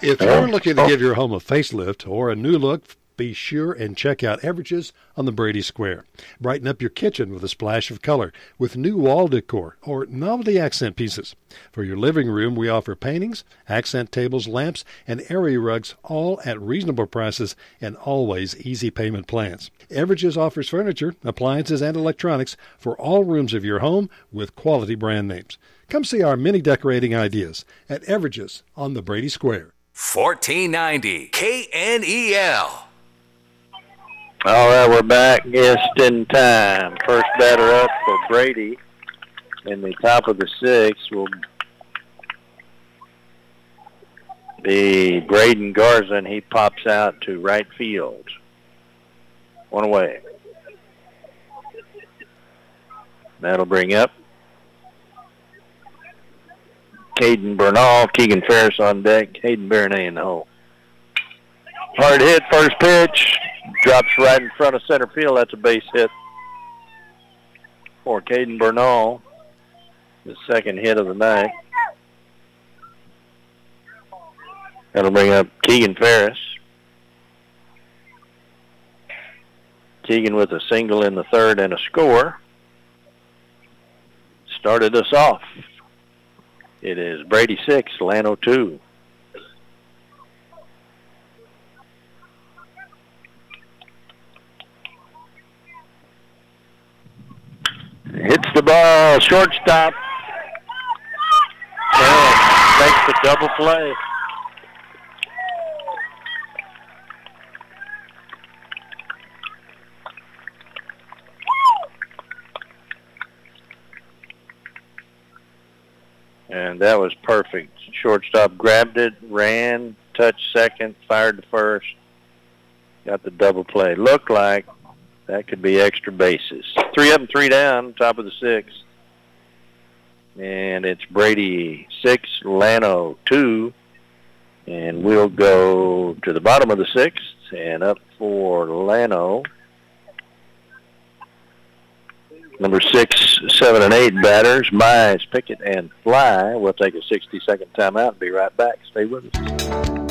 If you're looking to oh. give your home a facelift or a new look, be sure and check out Everages on the Brady Square. Brighten up your kitchen with a splash of color with new wall decor or novelty accent pieces. For your living room, we offer paintings, accent tables, lamps, and area rugs all at reasonable prices and always easy payment plans. Everages offers furniture, appliances, and electronics for all rooms of your home with quality brand names. Come see our many decorating ideas at Everages on the Brady Square. 1490 KNEL. All right, we're back just in time. First batter up for Brady in the top of the sixth will be Braden Garza, he pops out to right field. One away. That'll bring up Caden Bernal, Keegan Ferris on deck, Hayden Baronet in the hole. Hard hit, first pitch, drops right in front of center field. That's a base hit for Caden Bernal, the second hit of the night. That'll bring up Keegan Ferris. Keegan with a single in the third and a score. Started us off. It is Brady 6, Llano 2. Hits the ball, shortstop, and makes the double play. And that was perfect. Shortstop grabbed it, ran, touched second, fired to first, got the double play. Looked like that could be extra bases. Three up and three down, top of the sixth. And it's Brady six, Llano two. And we'll go to the bottom of the sixth and up for Llano. Number six, seven, and eight batters, Mize, Pickett, and Fly. We'll take a 60-second timeout and be right back. Stay with us.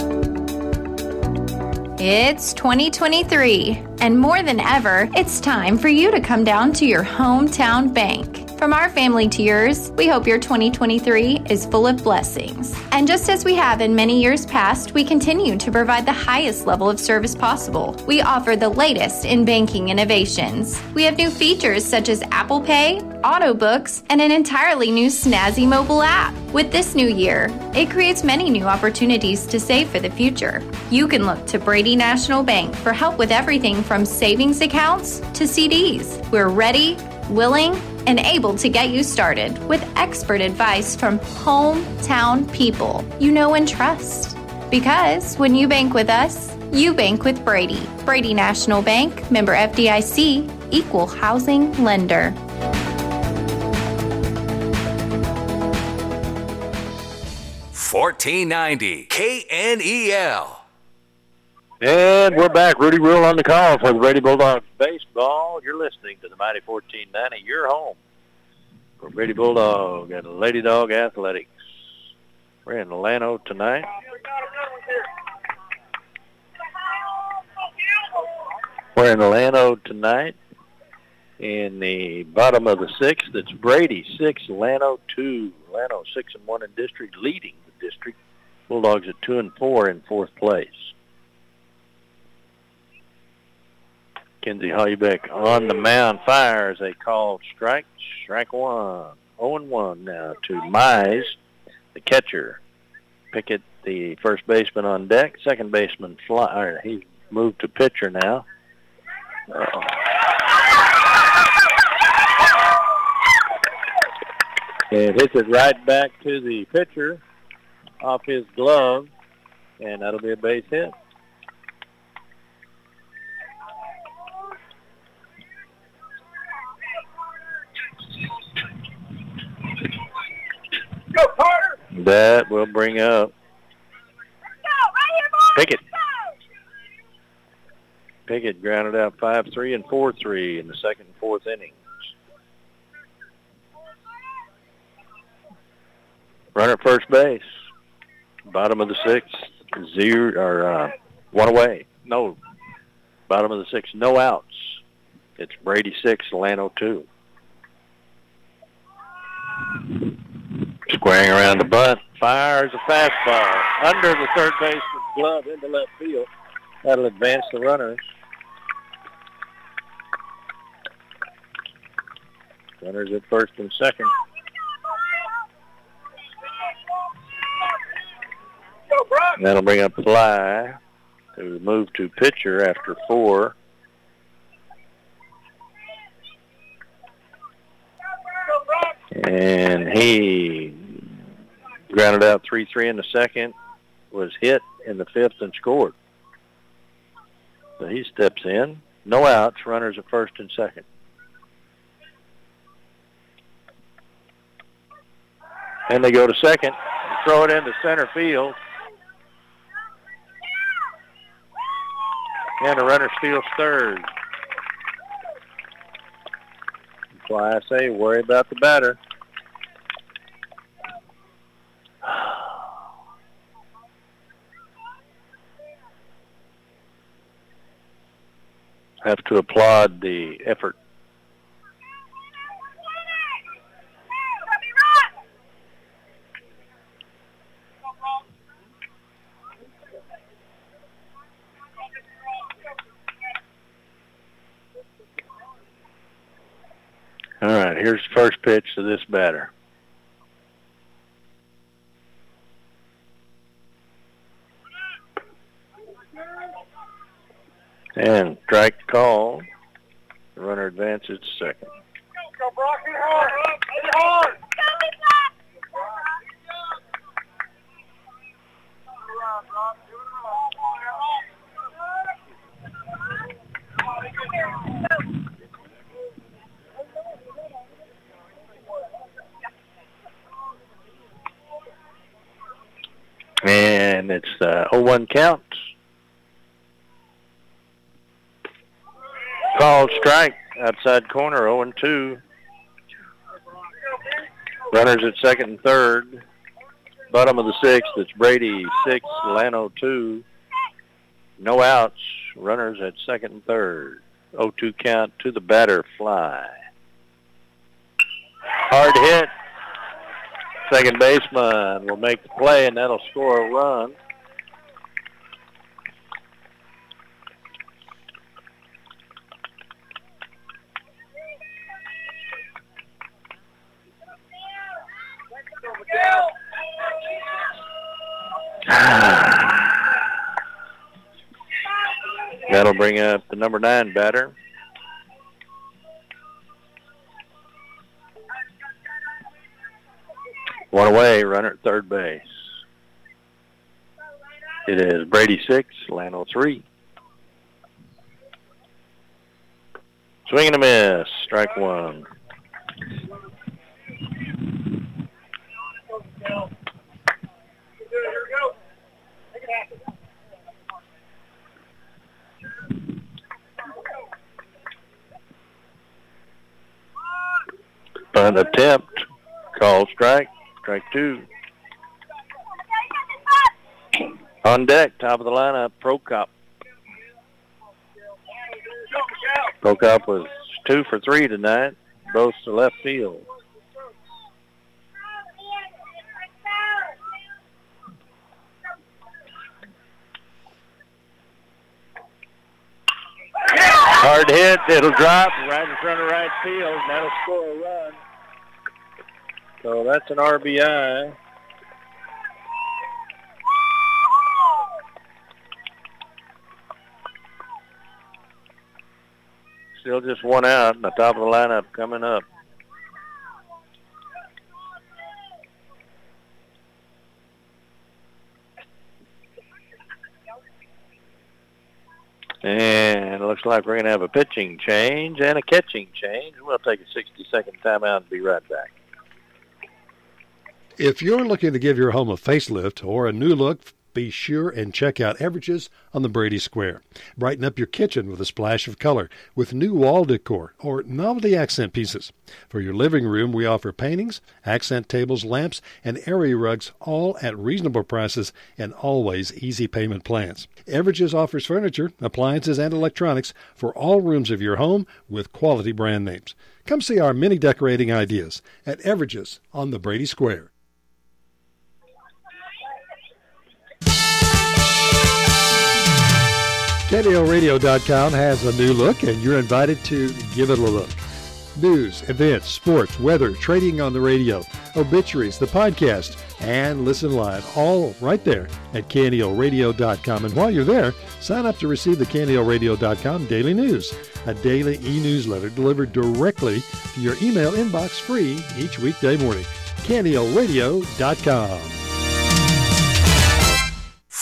It's 2023, and more than ever, it's time for you to come down to your hometown bank. From our family to yours, we hope your 2023 is full of blessings. And just as we have in many years past, we continue to provide the highest level of service possible. We offer the latest in banking innovations. We have new features such as Apple Pay, auto books, and an entirely new snazzy mobile app. With this new year, it creates many new opportunities to save for the future. You can look to Brady National Bank for help with everything from savings accounts to CDs. We're ready, willing, and able to get you started with expert advice from hometown people you know and trust. Because when you bank with us, you bank with Brady. Brady National Bank, member FDIC, equal housing lender. Fourteen ninety KNEL. And we're back. Rudy Rule on the call for the Brady Bulldogs baseball. You're listening to the Mighty 1490. Your home for Brady Bulldog and Lady Dog Athletics. We're in Llano tonight. We're in Llano tonight. In the bottom of the sixth, it's Brady six, Llano two. Llano six and one in district, leading the district. Bulldogs at two and four in fourth place. Kenzie Hollybeck on the mound fires a called strike. Strike one. 0-1 now to Mize, the catcher. Pickett, the first baseman on deck. Second baseman fly. He's moved to pitcher now. Uh-oh. And hits it right back to the pitcher off his glove, and that'll be a base hit. That will bring up Pick Pickett. Pickett grounded out 5-3 and 4-3 in the second and fourth innings. Runner at first base. Bottom of the sixth. Zero or uh, one away. No. Bottom of the sixth. No outs. It's Brady six, Llano two. Squaring around the bunt, fires a fastball under the third baseman's glove into left field. That'll advance the runners. Runners at first and second. That'll bring up Fly to move to pitcher after four. And he grounded out 3-3 in the second, was hit in the fifth and scored. So he steps in. No outs, runners at first and second. And they go to second, throw it into center field. And the runner steals third. That's why I say worry about the batter. Have to applaud the effort. All right, here's the first pitch to this batter. And strike call. Runner advances second. Go, Brock. Hit hard. Hit hard. And it's uh, 0-1 count. Called strike outside corner 0-2. Runners at second and third. Bottom of the sixth, it's Brady 6, Llano 2. No outs. Runners at second and third. 0-2 count to the batter fly. Hard hit. Second baseman will make the play, and that'll score a run. That'll bring up the number nine batter. One away, runner at third base. It is Brady six, Llano three. Swing and a miss, strike one. Bunt attempt, call strike, strike two. On deck, top of the lineup, Prokop. Prokop was two for three tonight, both to left field. Hard hit, it'll drop right in front of right field, and that'll score a run. So that's an RBI. Still just one out in the top of the lineup coming up. And it looks like we're going to have a pitching change and a catching change. We'll take a 60-second timeout and be right back. If you're looking to give your home a facelift or a new look, be sure and check out Everages on the Brady Square. Brighten up your kitchen with a splash of color with new wall decor or novelty accent pieces. For your living room, we offer paintings, accent tables, lamps, and area rugs all at reasonable prices and always easy payment plans. Everages offers furniture, appliances, and electronics for all rooms of your home with quality brand names. Come see our many decorating ideas at Everages on the Brady Square. KNELradio.com has a new look, and you're invited to give it a look. News, events, sports, weather, trading on the radio, obituaries, the podcast, and listen live, all right there at KNELradio.com. And while you're there, sign up to receive the KNELradio.com daily news, a daily e-newsletter delivered directly to your email inbox free each weekday morning. KNELradio.com.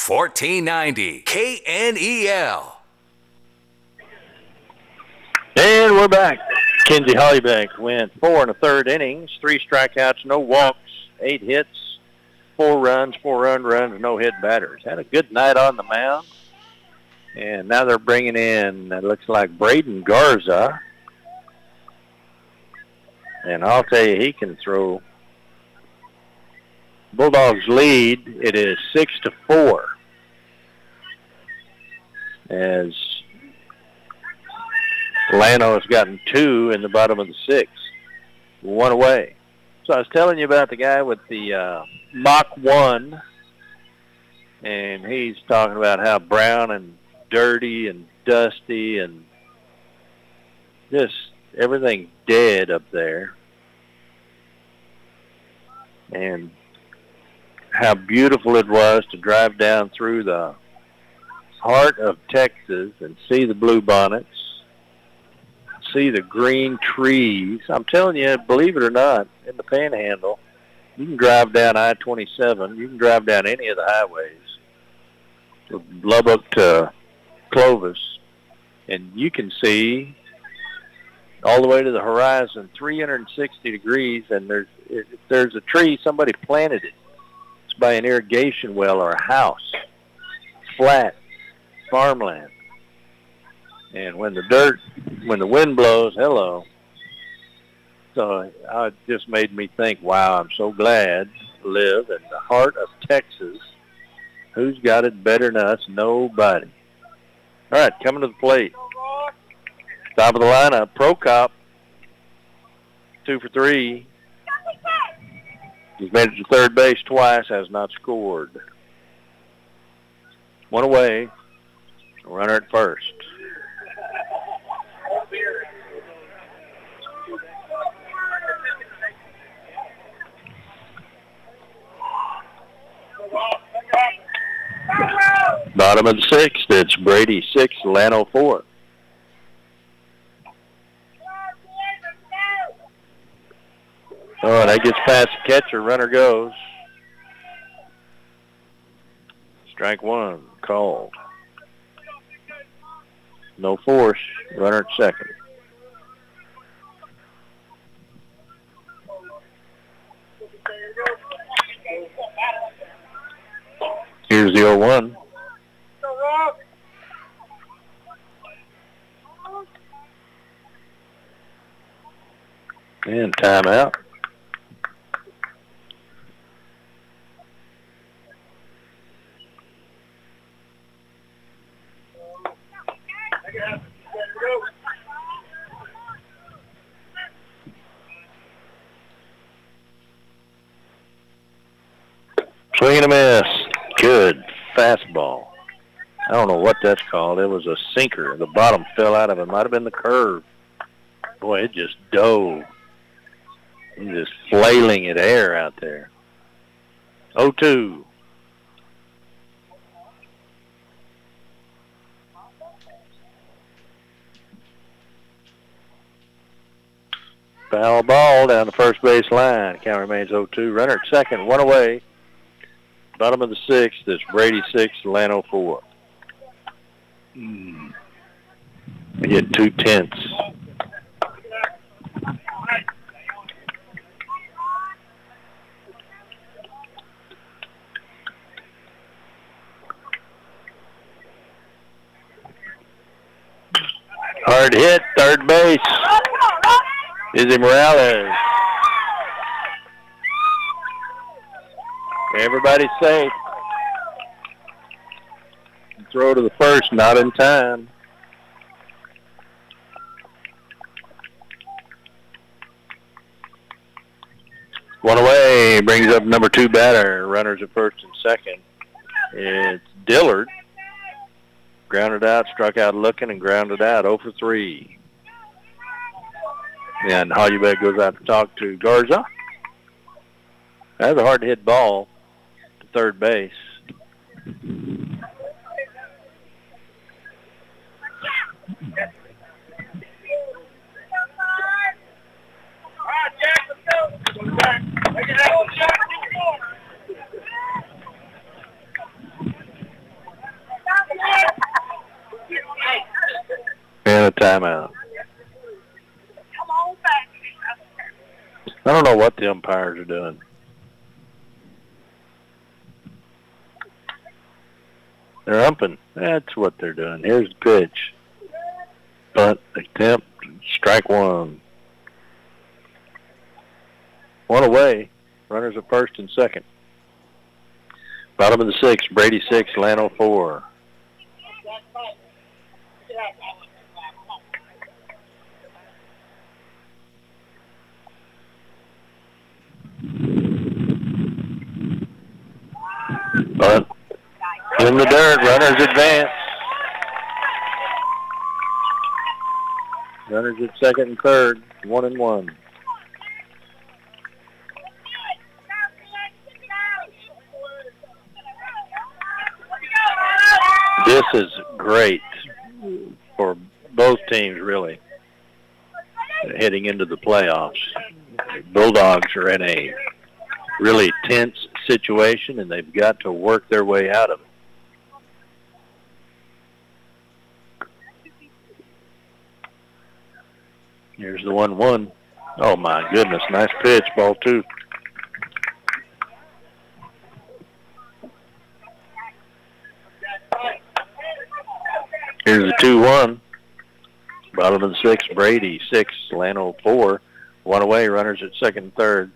1490 KNEL. And we're back. Kenzie Hollybeck went four and a third innings, three strikeouts, no walks, eight hits, four runs, four run runs, no hit batters. Had a good night on the mound. And now they're bringing in, it looks like Braden Garza. And I'll tell you, he can throw. Bulldogs lead. It is six to four. As Llano has gotten two in the bottom of the sixth, one away. So I was telling you about the guy with the uh, Mach 1, and he's talking about how brown and dirty and dusty and just everything dead up there. And how beautiful it was to drive down through the heart of Texas and see the blue bonnets, see the green trees. I'm telling you, believe it or not, in the Panhandle, you can drive down I-27. You can drive down any of the highways, Lubbock to Clovis, and you can see all the way to the horizon, 360 degrees, and there's if there's a tree, somebody planted it. It's by an irrigation well or a house, flat farmland. And when the dirt, when the wind blows, hello. So it just made me think, wow, I'm so glad to live in the heart of Texas. Who's got it better than us? Nobody. All right, coming to the plate. Top of the lineup, Prokop. Two for three. He's made it to third base twice, has not scored. One away. Runner at first. Bottom of the sixth, it's Brady six, Llano four. Oh, that gets past the catcher. Runner goes. Strike one, called. No force. Runner at second. Here's the 0-1. And timeout. Swing and a miss. Good fastball. I don't know what that's called. It was a sinker. The bottom fell out of it. Might have been the curve. Boy, it just dove. He's just flailing at air out there. 0-2. Foul ball down the first base line. Count remains 0-2. Runner at second, one away. Bottom of the sixth, it's Brady six, Llano four. Mm. We get two tenths. Hard hit, third base. Izzy Morales. Everybody's safe. Throw to the first, not in time. One away, brings up number two batter. Runners at first and second. It's Dillard. Grounded out, struck out looking, and grounded out. 0 for 3. And Hollybeck goes out to talk to Garza. That's a hard hit ball to third base. And a timeout. I don't know what the umpires are doing. They're umping. That's what they're doing. Here's the pitch. Bunt, attempt, strike one. One away. Runners at first and second. Bottom of the sixth, Brady six, Llano four. Bunt. In the dirt, runners advance. Runners at second and third, one and one. This is great for both teams, really, heading into the playoffs. Bulldogs are in a really tense situation, and they've got to work their way out of it. Here's the one-one. Oh my goodness, nice pitch, ball two. Here's the two-one. Bottom of the sixth, Brady six, Llano four. One away, runners at second and third.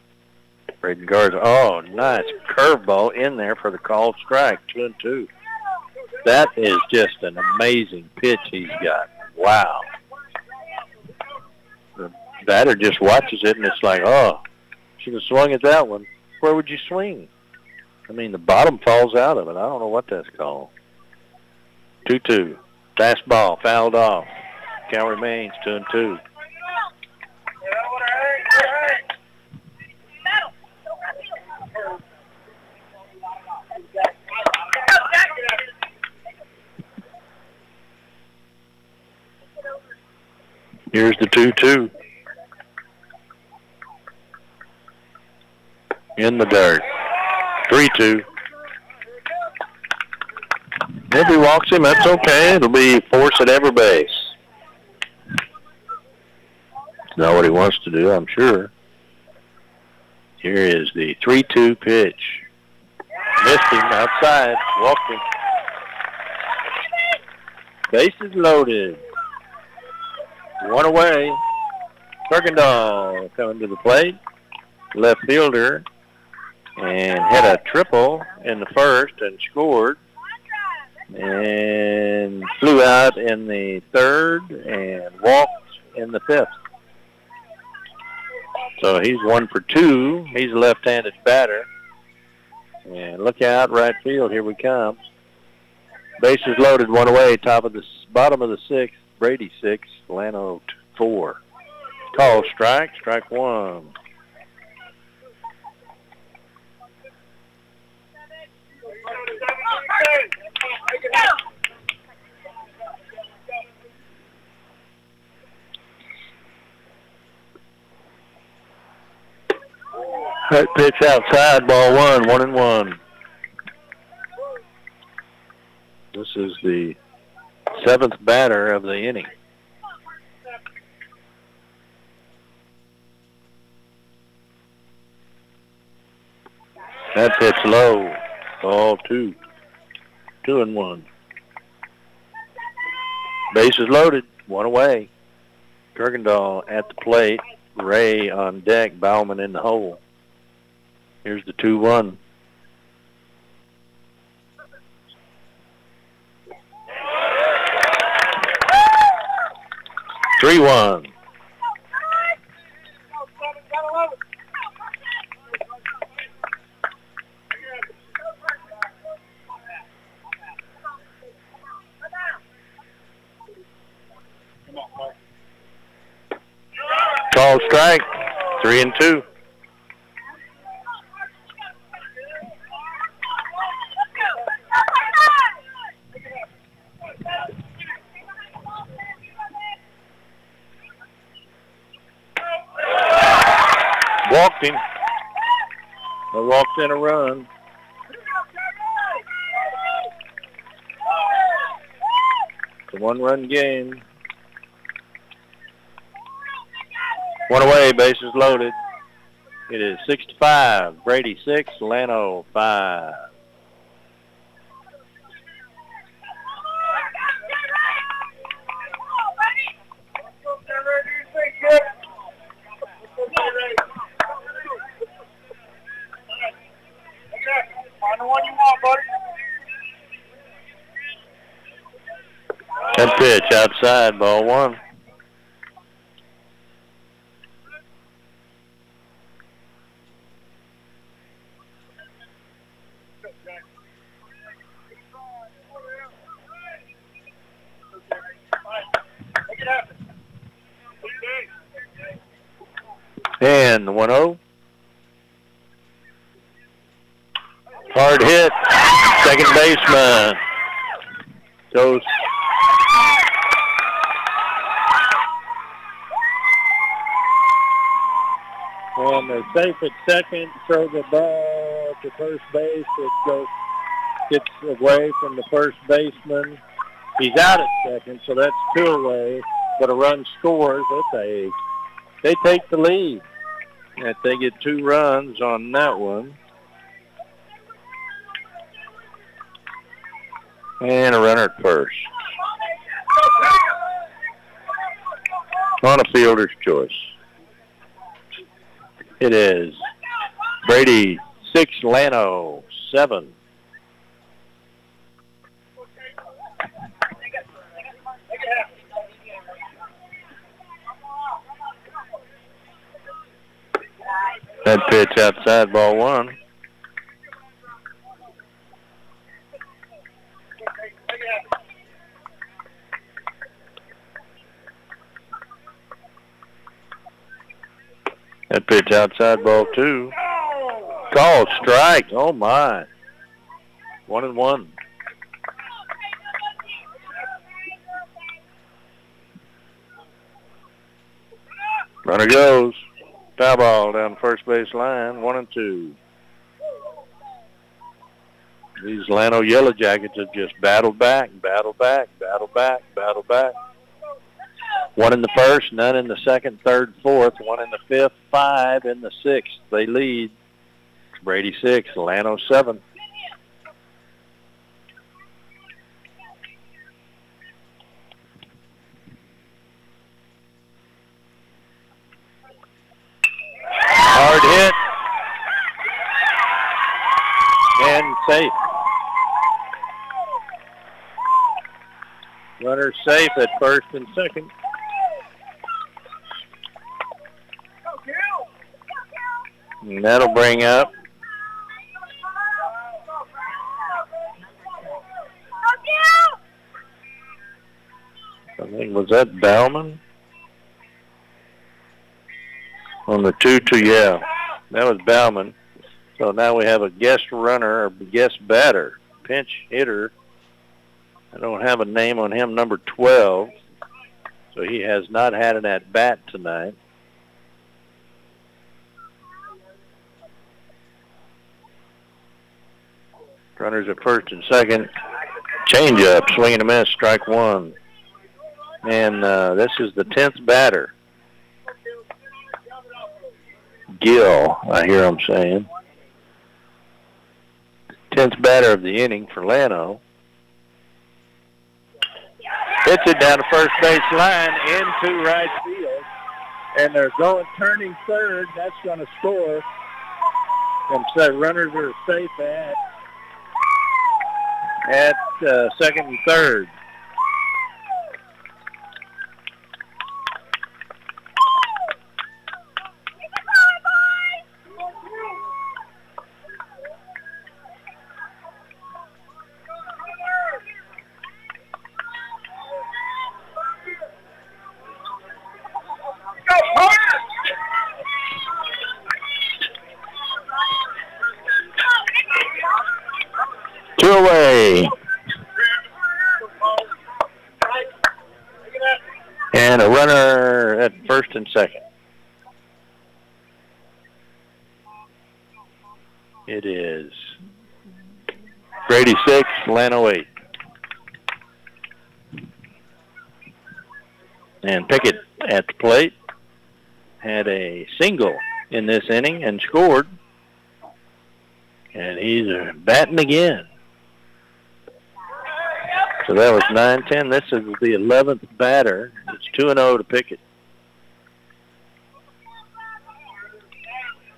Braden Garza. Oh, nice curveball in there for the called strike. Two and two. That is just an amazing pitch he's got. Wow. The batter just watches it and it's like, oh, should have swung at that one. Where would you swing? I mean, the bottom falls out of it. I don't know what that's called. 2-2. Fast ball, fouled off. Count remains 2 and 2. Here's the 2-2. In the dirt. 3-2. If he walks him, that's okay. It'll be force at every base. It's not what he wants to do, I'm sure. Here is the 3-2 pitch. Missed him outside. Walked him. Bases loaded. One away. Kuykendall coming to the plate. Left fielder. And hit a triple in the first and scored. And flew out in the third and walked in the fifth. So he's one for two. He's a left-handed batter. And look out, right field. Here we come. Bases loaded, one away. Top of the bottom of the sixth. Brady six, Llano four. Call strike, strike one. That pitch outside, ball one, one and one. This is the seventh batter of the inning. That pitch low, ball two, two and one. Bases loaded, one away. Kuykendall at the plate, Ray on deck, Bauman in the hole. Here's the 2-1. Three one. Call strike. Three and two. Walked him. They walked in a run. It's a one-run game. One away, bases loaded. It is six to five. Brady six, Llano five. That pitch outside, ball one. And the 1-0. Hard hit. Second baseman. Goes. And they're safe at second. Throw the ball to first base. It goes gets away from the first baseman. He's out at second, so that's two away. But a run scores. That's a they take the lead. If they get two runs on that one. And a runner at first. On a fielder's choice. It is Brady six, Llano seven. That pitch outside ball one. That pitch outside ball two. Called strike. Oh my. One and one. Runner goes. Foul ball down the first base line. One and two. These Llano Yellow Jackets have just battled back, battled back, battled back, battled back. One in the first, none in the second, third, fourth, one in the fifth, five in the sixth. They lead. Brady six, Llano seven. Hard hit. And safe. Runner safe at first and second. And that'll bring up I think was that Bauman on the two two yeah that was Bauman. So now we have a guest runner or guest batter, pinch hitter. I don't have a name on him, number 12. So he has not had an at bat tonight. Runners at first and second. Change up, swing and a miss, strike one. And uh, this is the 10th batter. Gill, I hear him saying. 10th batter of the inning for Llano. Hits it down the first base line into right field. And they're going turning third. That's going to score. And so runners are safe at at uh, second and third. Two away. And a runner at first and second. It is Brady six, Llano eight. And Pickett at the plate had a single in this inning and scored. And he's uh, batting again. So that was 9-10. This is the 11th batter. It's 2-0 to Pickett.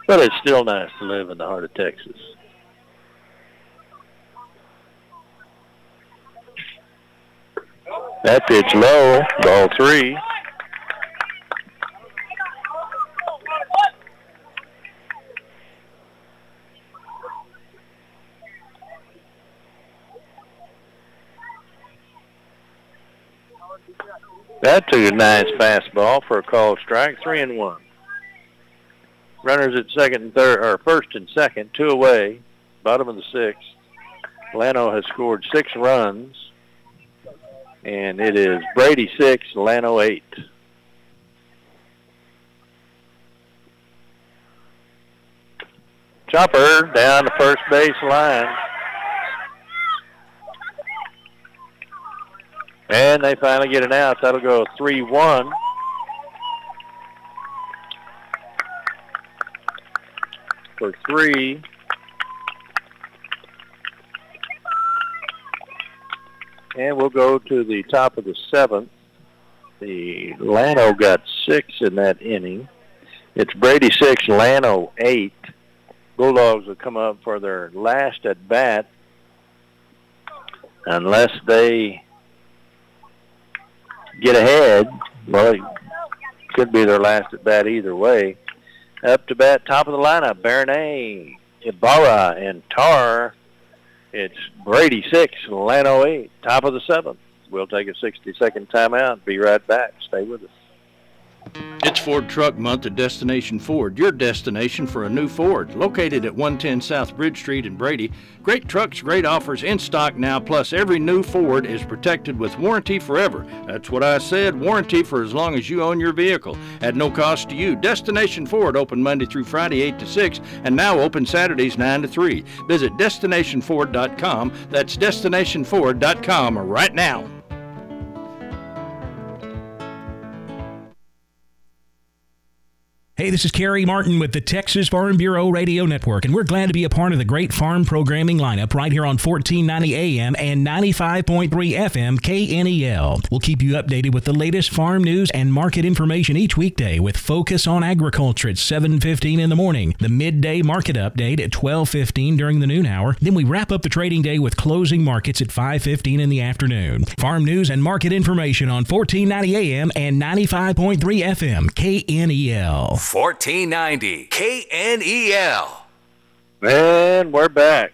But it's still nice to live in the heart of Texas. That pitch low, ball three. That took a nice fastball for a called strike, three and one. Runners at second and third, or first and second, two away, bottom of the sixth. Llano has scored six runs, and it is Brady six, Llano eight. Chopper down the first base line. And they finally get an out. That'll go 3-1. For three. And we'll go to the top of the seventh. The Llano got six in that inning. It's Brady six, Llano eight. Bulldogs will come up for their last at bat unless they get ahead. Well, it could be their last at bat either way. Up to bat, top of the lineup, Baronet, Ibarra, and Tarr. It's Brady 6, Llano 8, top of the seventh. We'll take a 60-second timeout. Be right back. Stay with us. It's Ford Truck Month at Destination Ford, your destination for a new Ford. Located at 110 South Bridge Street in Brady. Great trucks, great offers in stock now, plus every new Ford is protected with warranty forever. That's what I said, warranty for as long as you own your vehicle. At no cost to you. Destination Ford open Monday through Friday 8 to 6 and now open Saturdays 9 to 3. Visit destinationford.com. That's destinationford.com right now. Hey, this is Kerry Martin with the Texas Farm Bureau Radio Network, and we're glad to be a part of the great farm programming lineup right here on 1490 AM and 95.3 FM KNEL. We'll keep you updated with the latest farm news and market information each weekday with Focus on Agriculture at 7:15 in the morning, the midday market update at 12:15 during the noon hour. Then we wrap up the trading day with closing markets at 5:15 in the afternoon. Farm news and market information on 1490 AM and 95.3 FM KNEL. 1490 KNEL. And we're back.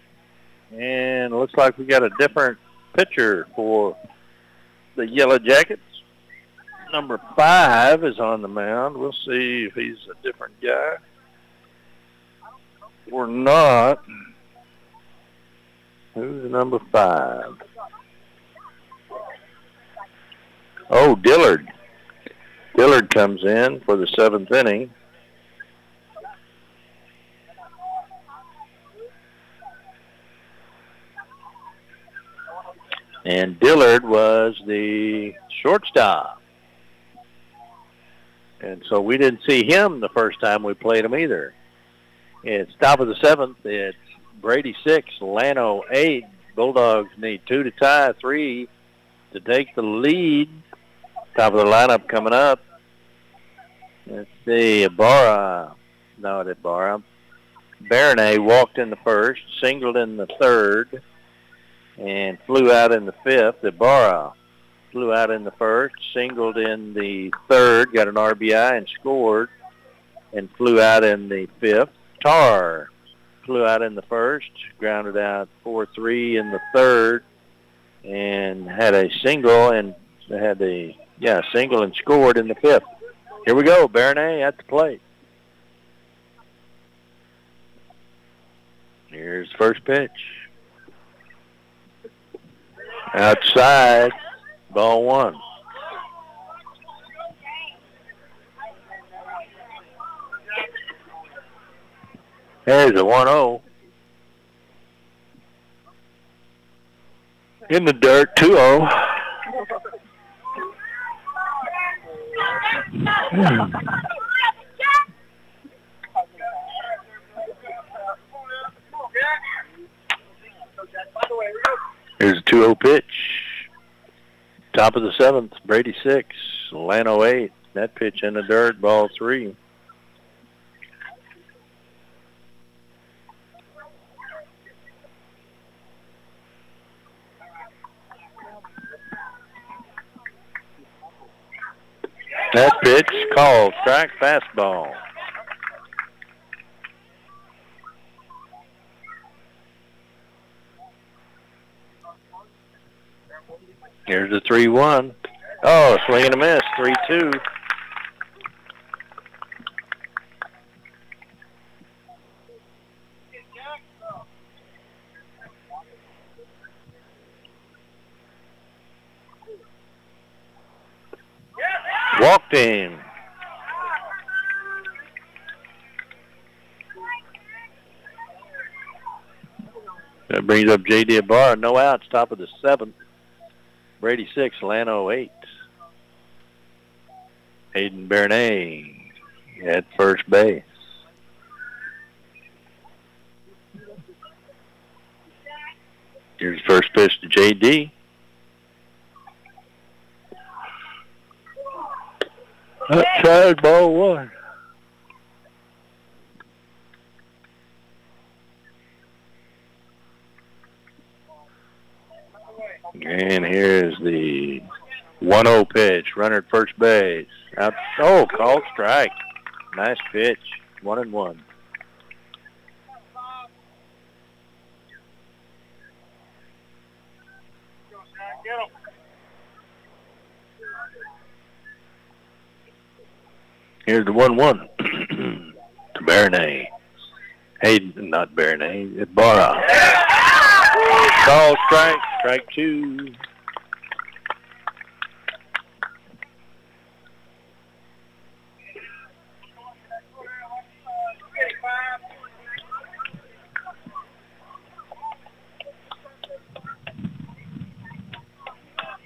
And it looks like we got a different pitcher for the Yellow Jackets. Number five is on the mound. We'll see if he's a different guy or not. Who's number five? Oh, Dillard. Dillard comes in for the seventh inning. And Dillard was the shortstop. And so we didn't see him the first time we played him either. It's top of the seventh. It's Brady six, Llano eight. Bulldogs need two to tie, three to take the lead. Top of the lineup coming up. Let's see, Ibarra. No, Ibarra. Baronet walked in the first, singled in the third, and flew out in the fifth. Ibarra flew out in the first, singled in the third, got an RBI and scored, and flew out in the fifth. Tarr flew out in the first, grounded out 4-3 in the third, and had a single and had a yeah single and scored in the fifth. Here we go, Baronet at the plate. Here's first pitch. Outside, ball one. There's a 1-0. In the dirt, 2-0. Hmm. Here's a 2-0 pitch. Top of the seventh, Brady 6, Llano 8. That pitch in the dirt, ball 3. That pitch called strike fastball. Here's the 3-1. Oh, swing and a miss, 3-2. Walked in. That brings up J.D. Ibarra. No outs, top of the seventh. Brady 6, Llano 8. Hayden Bernet at first base. Here's first pitch to J.D. Outside ball one. And here's the 1-0 pitch. Runner at first base. Out, oh, called strike. Nice pitch. one and one. Here's the one-one to Baronay. Hayden, not Baronay, it's Barra. Call strike, strike two.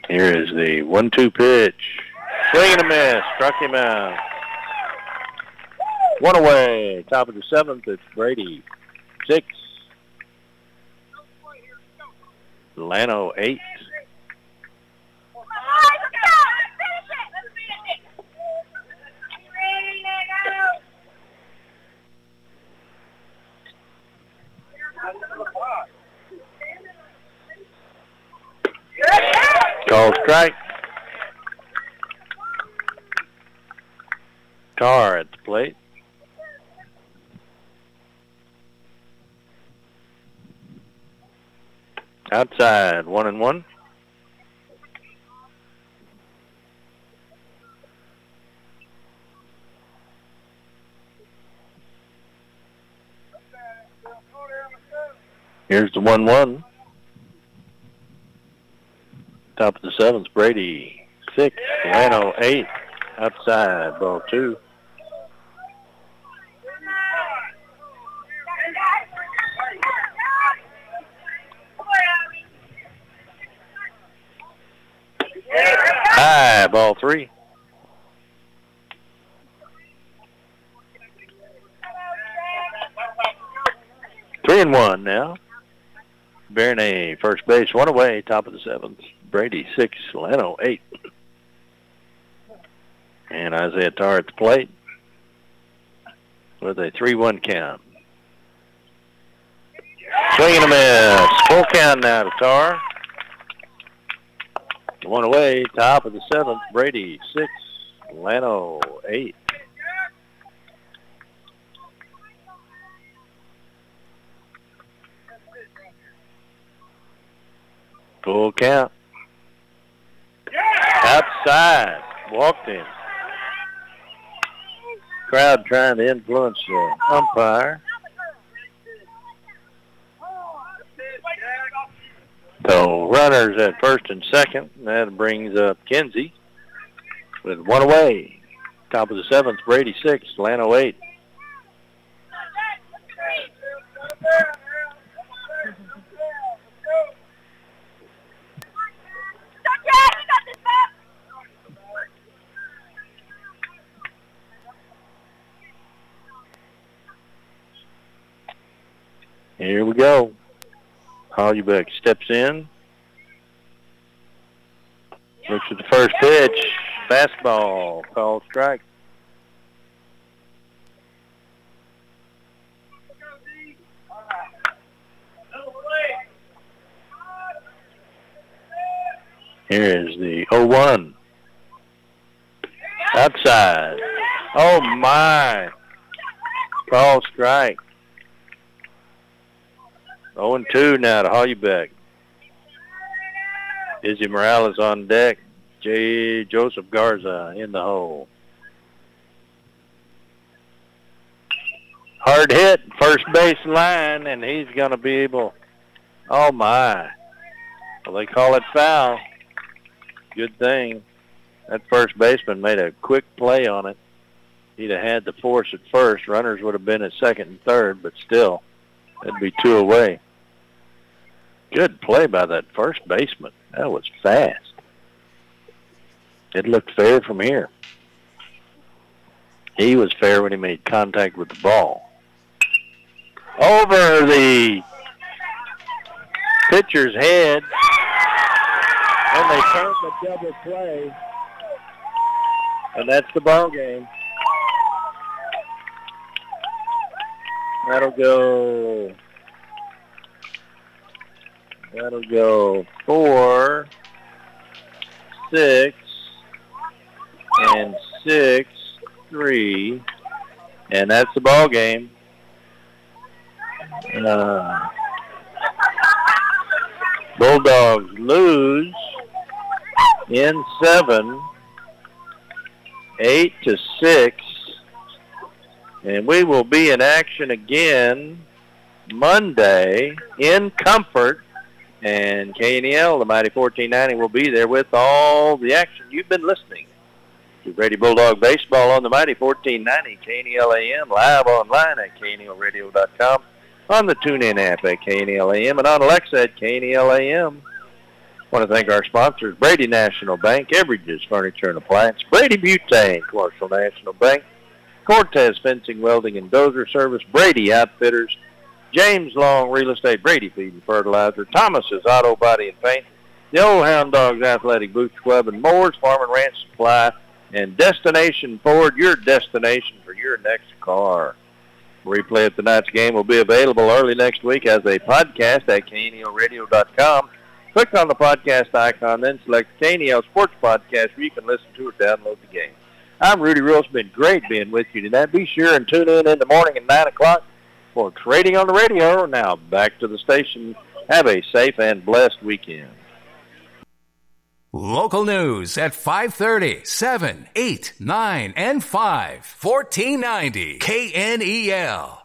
Here is the one-two pitch. Swing and a miss. Struck him out. One away. Top of the seventh. It's Brady. Six. Llano eight. Call strike. Tarr at the plate. Outside, one and one. Here's the one-one. Top of the seventh, Brady six, Llano eight, outside, ball two. Ball three. Three and one now. Bernay, first base, one away, top of the seventh. Brady, six. Llano, eight. And Isaiah Tarr at the plate with a 3-1 count. Swing and a miss. Full count now to Tarr. One away, top of the seventh. Brady, six. Llano, eight. Full count. Outside. Walked in. Crowd trying to influence the umpire. So runners at first and second. That brings up Kinsey with one away. Top of the seventh, Brady six, Llano eight. Here we go. Hollybeck steps in. Looks at the first pitch. Fastball. Called strike. Here is the 0-1. Outside. Oh, my. Call strike. 0 and 2 now to Hollybeck. Izzy Morales on deck. J. Joseph Garza in the hole. Hard hit, first base line, and he's going to be able. Oh my! Well, they call it foul. Good thing that first baseman made a quick play on it. He'd have had the force at first. Runners would have been at second and third, but still, it'd be two away. Good play by that first baseman. That was fast. It looked fair from here. He was fair when he made contact with the ball. Over the pitcher's head, and they turn the double play, and that's the ball game. That'll go That'll go four, six, and six, three, And that's the ball game. Uh, Bulldogs lose in seven, eight to six, and we will be in action again Monday in Comfort, and KNEL, the Mighty 1490, will be there with all the action. You've been listening to Brady Bulldog Baseball on the Mighty 1490 KNEL AM, live online at knelradio.com, on the TuneIn app at KNEL AM, and on Alexa at KNEL AM. Want to thank our sponsors, Brady National Bank, Everidge's Furniture and Appliance, Brady Butane, Commercial National Bank, Cortez Fencing, Welding, and Dozer Service, Brady Outfitters, James Long Real Estate, Brady Feed and Fertilizer, Thomas's Auto Body and Paint, the Old Hound Dogs Athletic Boots Club, and Moore's Farm and Ranch Supply, and Destination Ford, your destination for your next car. Replay of tonight's game will be available early next week as a podcast at KNELradio.com. Click on the podcast icon, then select KNEL Sports Podcast where you can listen to or download the game. I'm Rudy Rule. It's been great being with you tonight. Be sure and tune in in the morning at 9 o'clock for Trading on the Radio. Now back to the station. Have a safe and blessed weekend. Local news at 5:30, 7, 8, 9, and 5. 1490 KNEL.